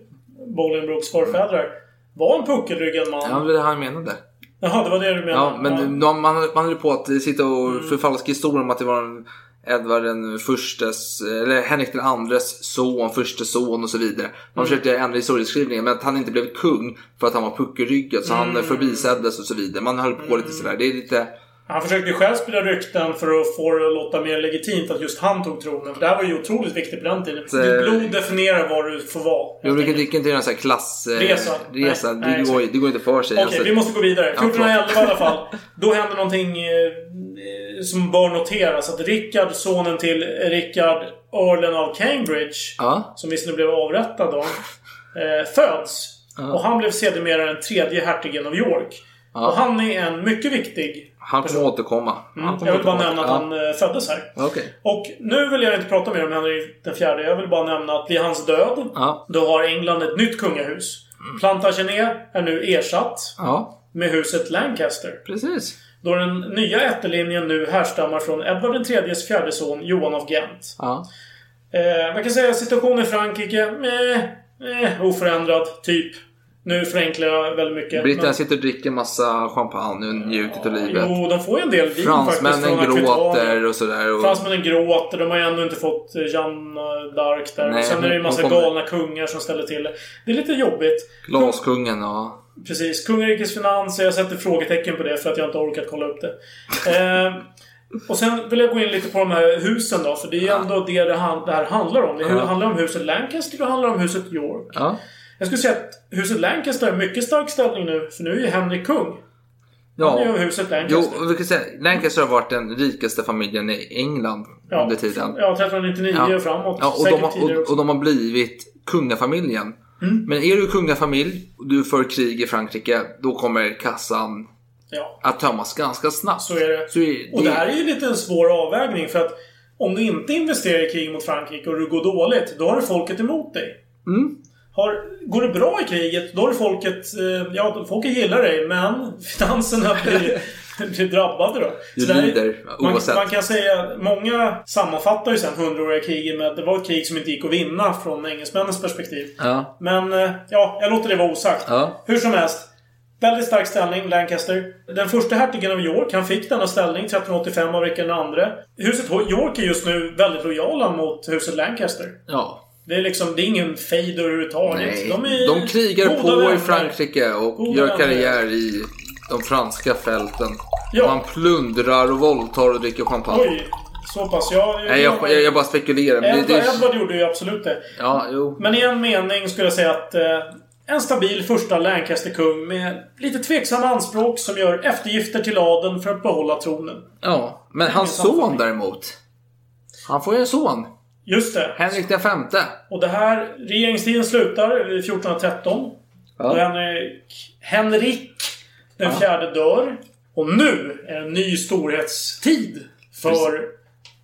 Bolingbroks förfäder, var en puckelryggad man. Ja, det var det han menade. Jaha, det var det du menade? Ja, men de, man, man höll på att sitta och förfalska historien om att det var en Edvard den förstes, eller Henrik den andres son, förste son och så vidare. Man Mm. försökte ändra historieskrivningen men att han inte blev kung för att han var puckelryggad så han Mm. förbiseddes och så vidare. Man höll på lite sådär. Det är lite... Han försökte ju själv sprida rykten för att få det att låta mer legitimt att just han tog tronen. För det här var ju otroligt viktigt på den tiden. Ditt blod definierar vad du får vara. Jag brukar inte göra en sån här klassresa. Resa. resa. Nej, det, nej, går, det går inte för sig. Okej, Alltså, vi måste gå vidare. Ja, förlåt. 1411 i alla fall. Då händer någonting eh, som bör noteras. Att Rickard, sonen till Rickard, Earlen av Cambridge, Ja. som visserligen blev avrättad då, eh, föds. Ja. Och han blev sedermera den tredje hertigen av York. Ja. Och han är en mycket viktig Han kommer återkomma. Mm. Han kommer Jag vill bara nämna att han eh, föddes här. Okej. Och nu vill jag inte prata mer om Henrik den fjärde. Jag vill bara nämna att vid hans död, Ja. då har England ett nytt kungahus. Plantagenet är nu ersatt Ja, med huset Lancaster. precis. Då den nya ättelinjen nu härstammar från Edvard IIIs fjärde son Johan av Gent. Ja. Eh, man kan säga situationen i Frankrike, eh, eh, oförändrad, typ. Nu förenklar jag väldigt mycket. Britterna men- sitter och dricker massa champagne och njuter av livet. Jo, de får ju en del vin faktiskt Fransmännen från Aquitanien. gråter och sådär. Och... Fransmännen gråter. De har ju ändå inte fått eh, Jeanne d'Arc där. Nej, och sen är det ju hon- massa hon kommer- galna kungar som ställer till det. Det är lite jobbigt. Glaskungen, ja. Precis. Kungarikets finanser. Jag sätter frågetecken på det för att jag inte har orkat kolla upp det. Eh, och sen vill jag gå in lite på de här husen då. För det är ju ändå det det, här handlar om. Det Ja. handlar om huset Lancaster och det handlar om huset York. Ja. Jag skulle säga att huset Lancaster har mycket stark ställning nu. För nu är ju Henrik kung. Ja. Han är ju huset Jo, Lancaster. vi kan säga Lancaster har varit den rikaste familjen i England Ja. under tiden. Ja, 1399 och framåt. Ja, och, de har, och, och de har blivit kungafamiljen. Mm. Men är du kungafamilj och du för krig i Frankrike, då kommer kassan Ja. att tömmas ganska snabbt. Så är det. Så är, Och det här är ju lite en svår avvägning för att om du inte investerar i krig mot Frankrike och det går dåligt, då har du folket emot dig. Mm. Har, går det bra i kriget, då har folket... eh, Ja, folket gillar dig, men finanserna blir, blir drabbade då. Du lider, man, oavsett. man kan säga... Många sammanfattar ju sen hundraåriga kriget med att det var ett krig som inte gick att vinna från engelsmännens perspektiv. Ja. Men, eh, ja, jag låter det vara osagt. Ja. Hur som helst. Väldigt stark ställning, Lancaster. Den första hertigen av York, han fick denna ställning 1385 av Rickard II. Huset York är just nu väldigt lojala mot huset Lancaster. ja. Det är liksom, det är ingen fejd överhuvudtaget. Nej. De, är De krigar goda på vänner. i Frankrike och Goda gör vänner. karriär i de franska fälten. Ja. Man plundrar och våldtar och dricker champagne. Oj, så pass. Jag, Nej, jag, jag, jag bara spekulerar. men Edvard, det, Edvard gjorde ju absolut det. ja, jo. Men i en mening skulle jag säga att eh, en stabil första Lancaster-kung med lite tveksamma anspråk som gör eftergifter till adeln för att behålla tronen. Ja, men hans son däremot. Han får ju en son. Just det. Henrik den femte. Och det här, regeringstiden slutar vid 1413. Ja. Då Henrik, Henrik den fjärde dör. Och nu är en ny storhetstid för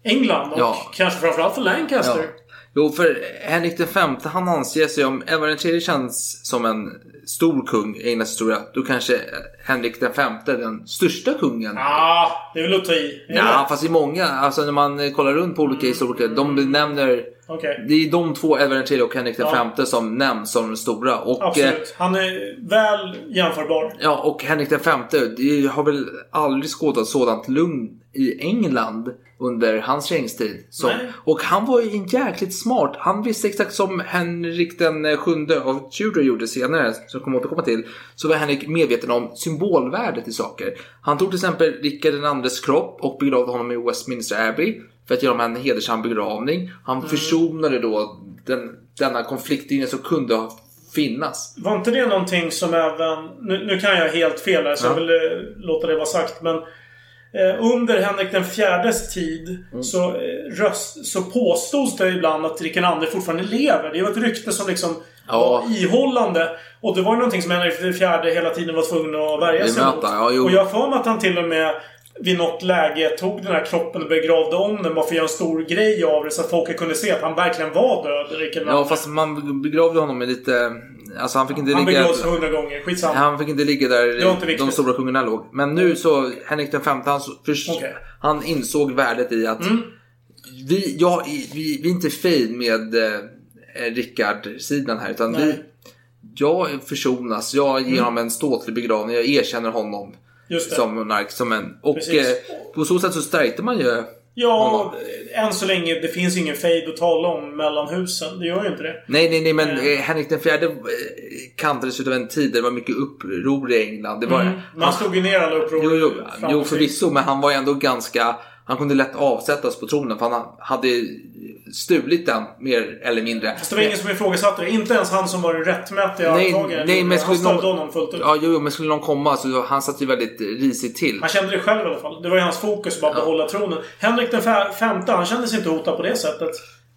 England och Ja. kanske framförallt för Lancaster. Ja. Jo, för Henrik den femte han anses ju om Edvard den tredje känns som en stor kung i Englands historia. Då kanske Henrik den femte är den största kungen. Ah, det är väl att ta i. Ja, fast i många, alltså när man kollar runt på olika historiker, de benämner Okej. Det är de två, Edvard tredje och Henrik Ja. femte som nämns som de stora. Och, eh, Absolut. Han är väl jämförbar. Ja, och Henrik femte, det har väl aldrig skådat sådant lugn i England under hans regeringstid. Som, och han var ju jäkligt smart. Han visste exakt som Henrik den sjunde av Tudor gjorde senare, som kommer återkomma till, så var Henrik medveten om symbolvärdet i saker. Han tog till exempel Rickard den andres kropp och begravde honom i Westminster Abbey för att ge honom en hedersam begravning. Han Mm. försonade då den, denna konfliktlinje som kunde ha finnas. Var inte det någonting som även... Nu, nu kan jag helt fel här så Ja. jag vill eh, låta det vara sagt. Men eh, under Henrik den fjärdes tid Mm. så, eh, röst, så påstods det ibland att Rickard II fortfarande lever. Det var ett rykte som liksom Ja. var ihållande. Och det var ju någonting som Henrik den fjärde hela tiden var tvungen att värja sig mot. ja, och jag har för mig att han till och med vid något läge tog den här kroppen och begravde om den bara för att göra en stor grej av det så att folk kunde se att han verkligen var död, Rickard Ja, fast man begravde honom med lite... Alltså han fick inte Han ligga... begravs hundra gånger. Skitsamma. Han fick inte ligga där inte de stora kungarna låg. Men nu så, Henrik den femte, han, först, Okej. han insåg värdet i att Mm. vi, ja, vi, vi är inte fin med eh, Rickard-sidan här. Utan vi, jag försonas, jag ger Mm. honom en ståtlig begravning, jag erkänner honom. Som monark. Som en, och eh, på så sätt så stärkte man ju Ja, än så länge. Det finns ingen fejd att tala om mellan husen. Det gör ju inte det. Nej, nej, nej, men Eh. eh, Henrik den fjärde eh, kantades utav en tid där det var mycket uppror i England. Det var, Mm. Man slog ju ner alla uppror. Jo, jo, jo förvisso, men han var ju ändå ganska... Han kunde lätt avsättas på tronen för han hade stulit den mer eller mindre. Fast det var ingen som ifrågasatte det. Inte ens han som var den rättmätiga Nej, arvtagaren. nej, men han stödde någon- honom fullt ut. Ja, jo, men skulle någon komma så han satt ju väldigt risigt till. Han kände det själv i alla fall. Det var ju hans fokus att bara behålla tronen. Henrik den fe- femte, han kände sig inte hotad på det sättet.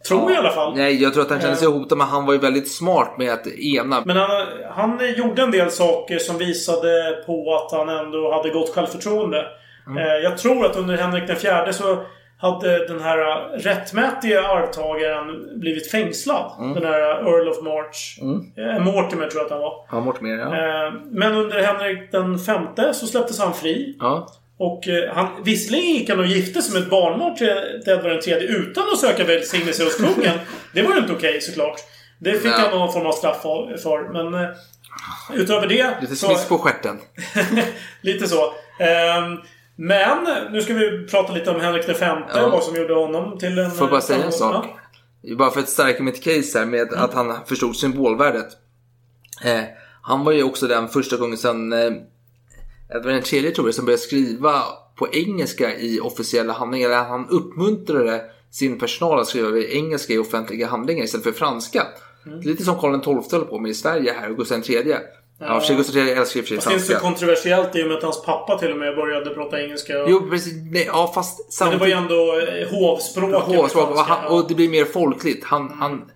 Tror jag i alla fall. Nej, jag tror att han kände sig Eh. hotad, men han var ju väldigt smart med att ena. Men han, han gjorde en del saker som visade på att han ändå hade gott självförtroende. Mm. Eh, Jag tror att under Henrik den fjärde så hade den här eh, rättmätiga arvtagaren blivit fängslad. Mm. Den här Earl of March. Mm. Eh, Mortimer tror jag att han var. Ja, Mortimer, ja. Eh, Men under Henrik den femte så släpptes han fri. ja. Och eh, han, visserligen gick han och gifte sig med ett barnbarn till Edvard III utan att söka välsignelse hos kungen. Det var ju inte okej såklart. Det fick Nej. han någon form av straff för-. Men eh, utöver det... Lite smisk på stjärten. Lite så. Ehm, men nu ska vi prata lite om Henrik V. Ja. Vad som gjorde honom till en... Får jag bara säga en sak? Bara för att stärka mitt case här med att han förstod symbolvärdet. Eh, han var ju också den första gången sedan eh, Edvard III tror jag som började skriva på engelska i officiella handlingar. Eller Han uppmuntrade sin personal att skriva engelska i offentliga handlingar istället för franska. Lite som Karl XII höll på med i Sverige här och Gustav III. Ja, ja. Gustav III älskar och för sig Fast det är så franska. kontroversiellt i och med att hans pappa till och med började prata engelska. Jo, precis. Nej, ja, fast Men det var ju samtidigt... ändå eh, hovspråket. Hovspråk, och, franska, han, och det blir mer folkligt. Han, han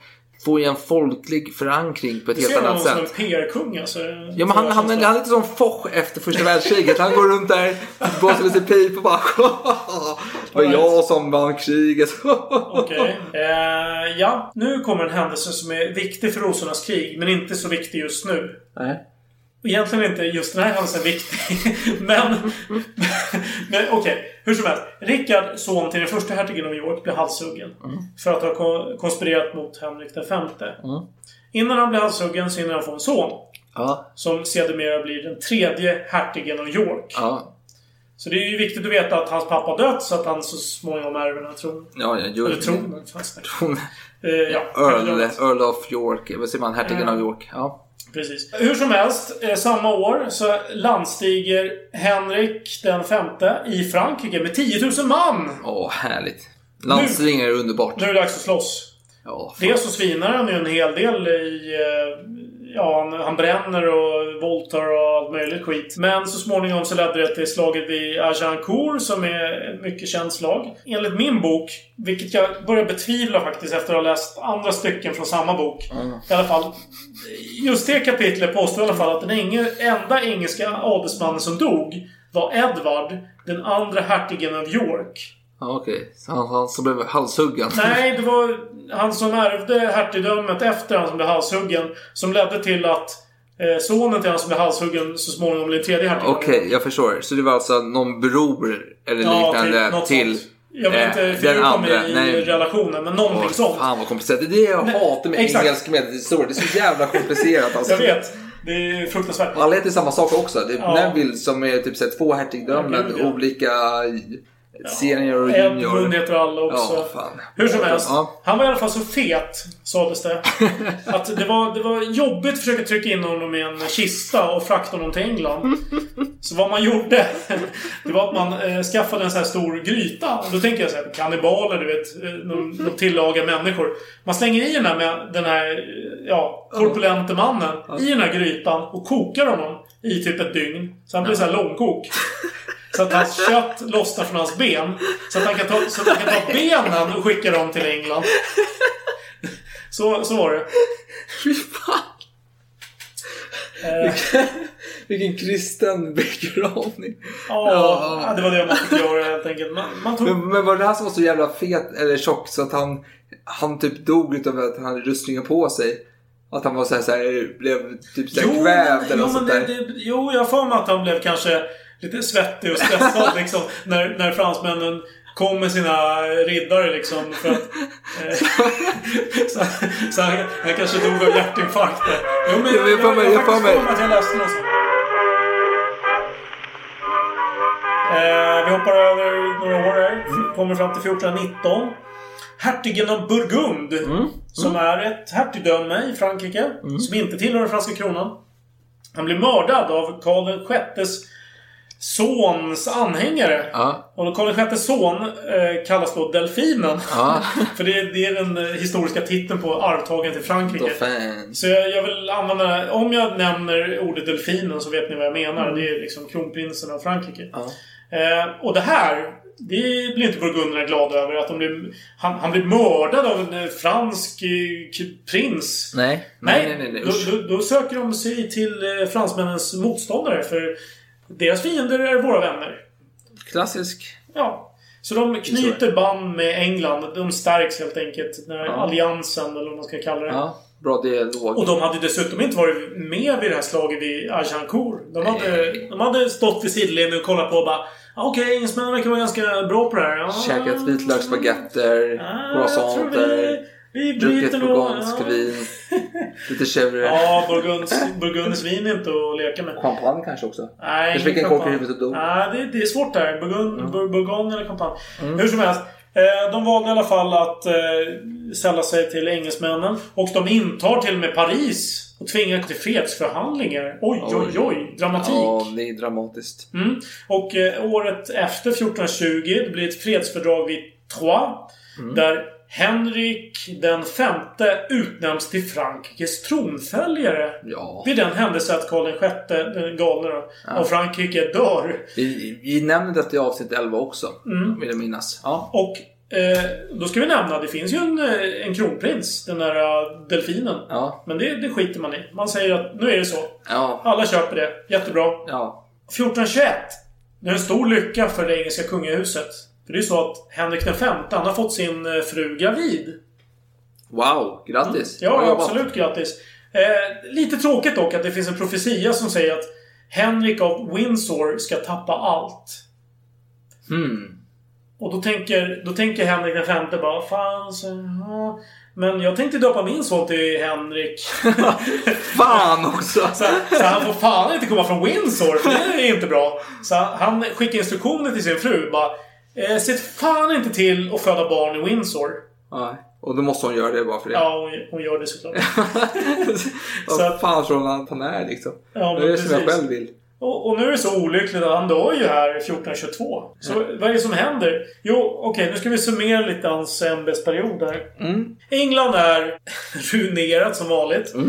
får ju en folklig förankring på ett Du helt ser honom annat som en sätt. PR-kung alltså. Ja, men han, han, han är lite som Foch efter första världskriget. Han går runt där, blåser lite pip och bara Det var jag som vann kriget. Okej. Eh, ja, nu kommer en händelse som är viktig för Rosornas krig, men inte så viktig just nu. Nej. Egentligen inte just den här händelsen viktig. men men okej, hur som helst. Rickard, son till den första hertigen av York, blev halshuggen. För att ha kon- konspirerat mot Henrik femte. Mm. Innan han blir halshuggen så hinner han få en son. Ja, Som sedermera blir den tredje hertigen av York. ja. Så det är ju viktigt att veta att hans pappa dött så att han så småningom ärver den här tronen. Ja, ja, jo. Eller tronen, fast Tron. eh, ja, Earl, Earl of York. Vad säger man? Hertigen av York. Ja. Precis. Hur som helst, eh, samma år så landstiger Henrik den femte i Frankrike med 10 000 man! Åh, härligt. Landstingar är underbart. Nu är det dags att slåss. Ja. Dels så svinar han ju en hel del i... Ja, han, han bränner och våldtar och allt möjligt skit. Men så småningom så ledde det till slaget vid Agincourt som är ett mycket känt slag. Enligt min bok, vilket jag börjar betvivla faktiskt efter att ha läst andra stycken från samma bok. I alla fall. Just det kapitlet påstår i alla fall att den enge, enda engelska adelsmannen som dog var Edward, den andra hertigen av York. Ja, okej. Så han, han som blev halshuggen. Nej, det var han som ärvde hertigdömet efter han som blev halshuggen. Som ledde till att eh, sonen till han som blev halshuggen så småningom blev tredje hertig. Okej, jag förstår. Så det var alltså någon bror eller Ja, liknande till sånt. Jag eh, inte den fördjupa mig andra. i Nej. relationen, men någonting Åh, sånt. Fan vad komplicerat. Det är det jag Nej, hatar med exakt. engelsk medelhistoria. Det är så jävla komplicerat alltså. Jag vet. Det är fruktansvärt. Alla heter samma sak också. Det är Ja. Neville som är typ så här, två hertigdömen, Ja, ja. Senior och junior. Edmund heter alla också. Ja, fan. Hur som helst. Ja. Han var i alla fall så fet, sades det. Att det var, det var jobbigt att försöka trycka in honom i en kista och frakta honom till England. Så vad man gjorde, det var att man eh, skaffade en sån här stor gryta. Och då tänker jag så här, kannibaler, du vet. eh, De, de tillagar människor. Man slänger i den här, med den här eh, ja, korpulente mannen i den här grytan och kokar honom i typ ett dygn. Så han blir så här långkok. Så att hans kött lossnar från hans ben. Så att han kan ta, så att han kan ta benen och skicka dem till England. Så, så var det. Fy fan. Eh, Vilken kristen begravning. ja, ja, det var det man fick göra helt enkelt. Man, man tog... Men, men var det han som var så jävla fet eller tjock så att han, han typ dog utav att han hade rustningen på sig? Att han var så här, så här blev typ så här Jo, kvävd eller jo, något sånt där. det, jo, jag har för mig att han blev kanske lite svettig och stressad liksom. När, när fransmännen kom med sina riddare liksom. För att, eh, så så han, han kanske dog av hjärtinfarkt. Jo, men Ja, jag, jag jag, jag, jag faktiskt för att jag läste något. Eh, vi hoppar över några år här. Kommer fram till 1419. Hertigen av Burgund. Som är ett hertigdöme i Frankrike. Som inte tillhör den franska kronan. Han blir mördad av Karl VIs sons anhängare. Ja. Och Karl VIs son eh, kallas då Delfinen. Ja. För det, det är den eh, historiska titeln på arvtagaren till Frankrike. Så jag, jag vill använda... Om jag nämner ordet delfinen så vet ni vad jag menar. Mm. Det är liksom kronprinsen av Frankrike. Ja. Eh, och det här, det blir inte burgunderna glada över. Att de blir, han, han blir mördad av en eh, fransk eh, prins. Nej. Nej, Nej, nej, nej. Då, då, då söker de sig till fransmännens motståndare. För deras fiender är våra vänner. Klassisk. Ja. Så de knyter band med England. De stärks helt enkelt. Den här Ja. alliansen, eller vad man ska kalla det. Ja. Bra dialog. Och de hade dessutom inte varit med vid det här slaget vid Agincourt. De hade, de hade stått vid sidlinjen och kollat på och bara "Ah, Okej, engelsmännen verkar vara ganska bra på det här. Ja, Käkat vitlöksspagetter, ah, croissanter, vi, druckit burgundsk vin, lite chèvre. ja burgundiskt vin är inte att leka med. Champagne kanske också. Nej, Kanske fick en kock i huvudet och dog. Nej, det, det är svårt där. Burgund, bur, Bourgogne eller champagne. Mm. Hur som helst. Eh, de valde i alla fall att eh, sälla sig till engelsmännen. Och de intar till och med Paris. Och tvingar till fredsförhandlingar. Oj, oj, oj. Dramatik. Ja, det är dramatiskt. Mm. Och eh, året efter, 1420, det blir ett fredsfördrag vid Troyes. Mm. Där Henrik den femte utnämns till Frankrikes tronföljare. Ja. Vid den händelse att Karl VI, den galne då, Ja. av Frankrike dör. Vi, vi nämner detta i avsnitt 11 också. Mm. Vill jag minnas. Ja. Och eh, då ska vi nämna, det finns ju en, eh, en kronprins. Den där eh, delfinen. Ja. Men det, det skiter man i. Man säger att nu är det så. Ja. Alla köper det. Jättebra. Ja. 1421. Det är en stor lycka för det engelska kungahuset. För det är så att Henrik V, han har fått sin eh, fru gravid. Wow, grattis. Bra Ja, absolut grattis. Eh, lite tråkigt dock att det finns en profetia som säger att Henrik av Windsor ska tappa allt. Hmm. Och då tänker, då tänker Henrik den femte bara Fan, så, ja. Men jag tänkte döpa min son till Henrik. Fan också! Så, så han får fan inte komma från Windsor, för det är inte bra. Så han skickar instruktioner till sin fru. Bara, eh, Se fan inte till att föda barn i Windsor. Nej. Och då måste hon göra det bara för det. Ja, hon, hon gör det såklart. Vad fan tror hon att han är liksom? Ja, men det är det som jag själv vill. Och, och nu är det så olyckligt att han dör ju här 1422. Så vad är det som händer? Jo, okej, nu ska vi summera lite hans ämbetsperiod här. Mm. England är ruinerat som vanligt. Eh,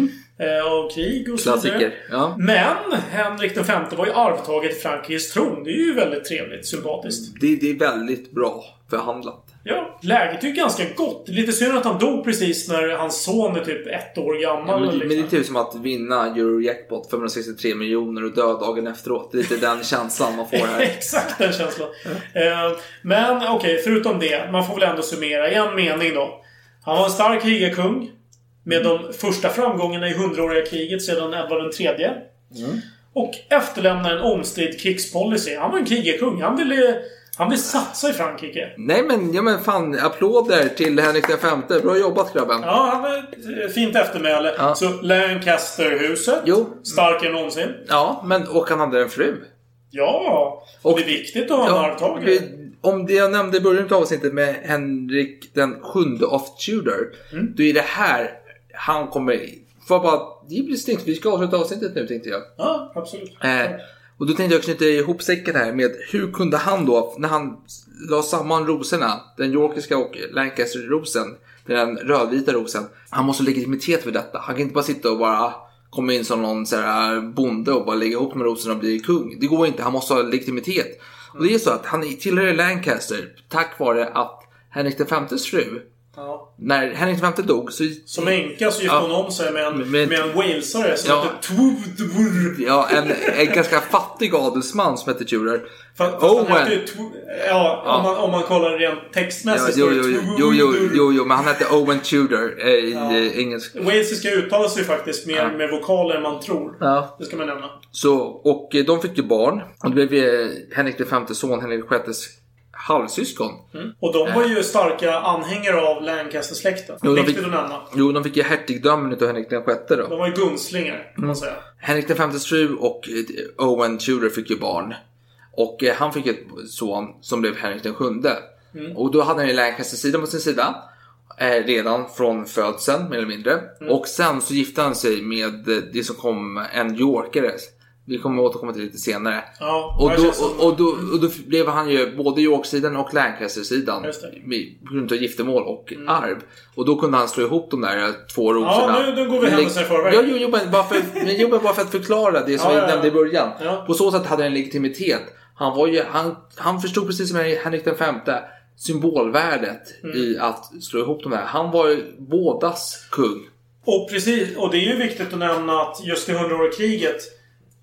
av krig och så vidare. Klassiker. Ja. Men Henrik V var ju arvtagare till Frankrikes tron. Det är ju väldigt trevligt, sympatiskt. Det, det är väldigt bra förhandlat. Ja, läget är ju ganska gott. Lite synd att han dog precis när hans son är typ ett år Ja, gammal. men, det- men det är liksom. typ som att vinna Eurojackpot 563 miljoner och dö dagen efteråt. Det är lite den känslan man får här. Exakt den känslan. Eh, men okej, förutom det. Man får väl ändå summera i en mening då. Han var en stark krigarkung. Med de första framgångarna i hundraåriga kriget sedan Edvard III. Mm. Och efterlämnar en omstridd krigspolicy. Han var en krigarkung. Han ville, han ville satsa i Frankrike. Nej men, ja men fan, applåder till Henrik V. Bra jobbat grabben. Ja, han var fint eftermäle. Ja. Så Lancasterhuset. Jo. Starkare än någonsin. Ja, men och han hade en fru. Ja. Och det är viktigt att ha en arvtagare. om det jag nämnde i början av avsnittet med Henrik den sjunde of Tudor. Mm. Då är det här han kommer... Får bara... Det blir snyggt. Vi ska avsluta avsnittet nu tänkte jag. Ja, absolut. Eh, och då tänkte jag knyta ihop säcken här med hur kunde han då, när han la samman rosorna, den yorkiska och Lancaster-rosen, den rödvita rosen. Han måste ha legitimitet för detta. Han kan inte bara sitta och bara komma in som någon så här bonde och bara lägga ihop med rosorna och bli kung. Det går inte, han måste ha legitimitet. Och det är så att han tillhör Lancaster tack vare att Henrik Vs fru, Ja. när Henrik V dog så... Som änka så gifte Ja. hon om sig med en, Med- med en walesare som Ja. hette Twudwur. Ja, en, en ganska fattig adelsman som hette Tudor. Fast, Owen. hette ju Ja, Ja. Om, man, om man kollar rent Ja, textmässigt står jo, jo, jo, jo, jo, jo, men han hette Owen Tudor eh, i Ja. eh, engelsk. Walesiska uttalas ju faktiskt mer Ja. med vokaler än man tror. Ja. Det ska man nämna. Så, och eh, de fick ju barn. Och det blev eh, Henrik V son, Henrik VIs halvsyskon. Och de var ju starka anhängare av Lancaster-släkten. Jo, de fick-. Jo, de fick ju hertigdömen utav Henrik VI då. De var ju gunstlingar, kan man säga. Henrik Vs fru och eh, Owen Tudor fick ju barn. Och eh, han fick ett son som blev Henrik den sjunde. Mm. Och då hade han ju Lancaster-sidan på sin sida. Eh, redan från födseln mer eller mindre. Mm. Och sen så gifte han sig med eh, det som kom en Yorkare. Vi kommer återkomma till lite senare. Ja, Och det då, och, och, då, och då blev han ju både York-sidan och Lancaster-sidan det. Mm. på grund av giftermål och arv. Och då kunde han slå ihop de där två rosorna. nu- nu går vi Men händelser i förväg. Ja, jo, jo, men bara för, men jo, men bara för att förklara det som Ja, vi ja, ja. nämnde i början. Ja. På så sätt hade han en legitimitet. Han, var ju, han, han förstod precis som Henrik V symbolvärdet Mm. i att slå ihop de här. Han var ju bådas kung. Och precis, och det är ju viktigt att nämna att just i hundraåriga kriget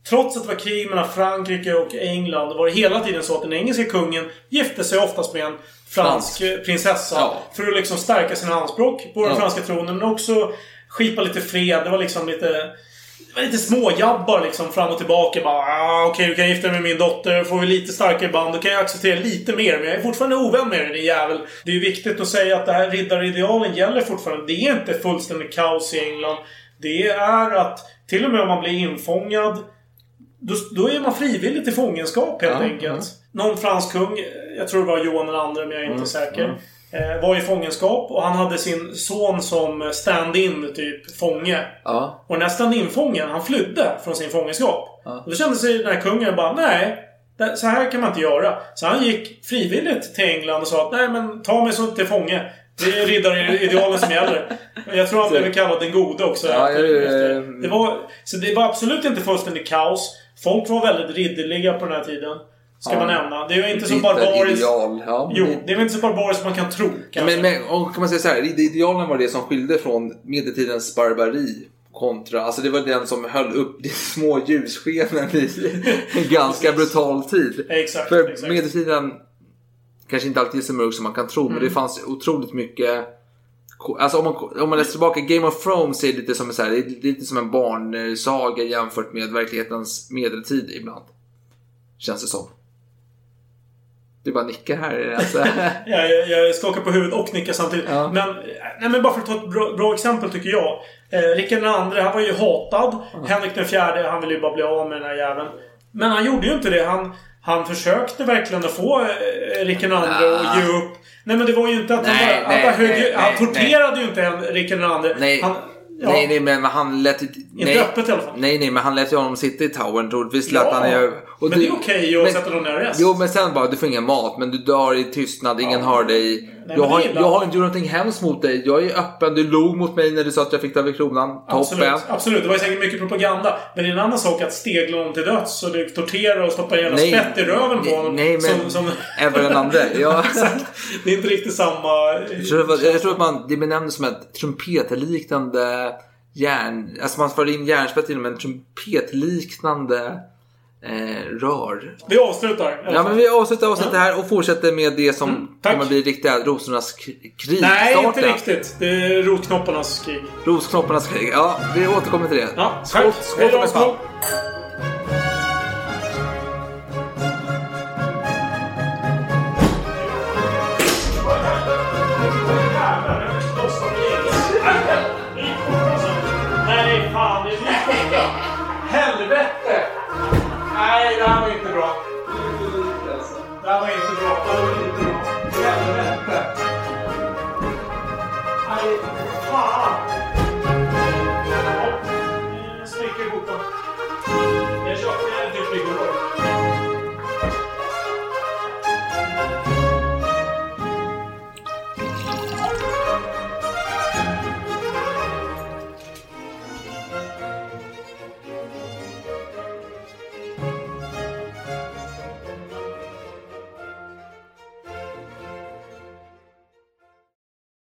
Trots att det var krig mellan Frankrike och England var det hela tiden så att den engelska kungen gifte sig oftast med en fransk eh, prinsessa. Ja. För att liksom stärka sina anspråk på den Ja. franska tronen. Men också skipa lite fred. Det var liksom lite... Det var lite småjabbar liksom fram och tillbaka. Bara, ah, Okej, du kan gifta dig med min dotter. Får vi lite starkare band. Då kan jag acceptera lite mer. Men jag är fortfarande ovän med dig, din jävel. Det är ju viktigt att säga att det här riddaridealen gäller fortfarande. Det är inte fullständigt kaos i England. Det är att till och med om man blir infångad då, då är man frivilligt i fångenskap helt Ja, enkelt. Någon fransk kung, jag tror det var Johan den andre men jag är inte säker. Eh, var i fångenskap och han hade sin son som stand-in, typ fånge. Ja. Och den här stand-in-fången, han flydde från sin fångenskap. Och då kände sig den här kungen bara, nej. det- Så här kan man inte göra. Så han gick frivilligt till England och sa att nej men ta mig som till fånge. Det är riddaridealen som gäller. Jag tror han blev kallad den gode också. Ja, ja, ja, ja. Det var, så det var absolut inte fullständigt kaos. Folk var väldigt ridderliga på den här tiden. Ska Ja. man nämna. Det är inte så barbariskt. ja. Jo, det är väl inte så barbariskt man kan tro. kanske. Men, men och kan man säga så här, idealen var det som skilde från medeltidens barbari kontra, alltså det var den som höll upp de små ljusskenen i en ganska brutal tid. Exakt, För exakt. medeltiden kanske inte alltid är så mörk som man kan tro, men Mm. det fanns otroligt mycket Alltså om man, om man läser tillbaka, Game of Thrones är lite som, en så här, det är lite som en barnsaga jämfört med verklighetens medeltid ibland. Känns det som. Du bara nickar här. Alltså. Jag, jag, jag skakar på huvudet och nickar samtidigt. Ja. Men, nej, men bara för att ta ett bra, bra exempel tycker jag. Eh, Rickard II, han var ju hatad. Henrik den fjärde, han ville ju bara bli av med den här jäveln. Men han gjorde ju inte det. Han, han försökte verkligen att få eh, Rickard II att ge upp. Nej men det var ju inte att han Nej, bara... nej, han, bara högg, nej, han torterade ju inte en Rickard II. Nej, Han, ja, nej, nej, men han lät ju... Nej, öppet i alla fall. Nej, nej, men han lät ju honom sitta i towern troligtvis. lät Ja, han ju, och men det är okej att men- sätta någon i arrest. Jo, men sen bara, du får ingen mat, men du dör i tystnad, ingen hör dig. men jag, det har, jag har inte gjort någonting hemskt mot dig. Jag är öppen, du log mot mig när du sa att jag fick ta över kronan. Absolut, Toppen. absolut. Det var säkert mycket propaganda. Men det är en annan sak att stegla någon till döds och det tortera och stoppa en Nej. spett i röven på honom. Nej, men som, som... även den andra. Ja. Exakt. det är inte riktigt samma... Jag tror, det var- jag tror att man, det benämns som ett trumpetliknande järn... Alltså man för in järnspett genom en trumpetliknande eh, rör. Vi avslutar. Ja men vi avslutar avsnittet här och fortsätter med det som tack. kommer bli riktiga rosornas krig. Nej, Starten. inte riktigt. Det är rotknopparnas krig. Rosknopparnas krig. Ja, vi återkommer till det. Ja, skål, tack. skål Palm. skål. Helvete! Det här var inte bra. Det här var inte.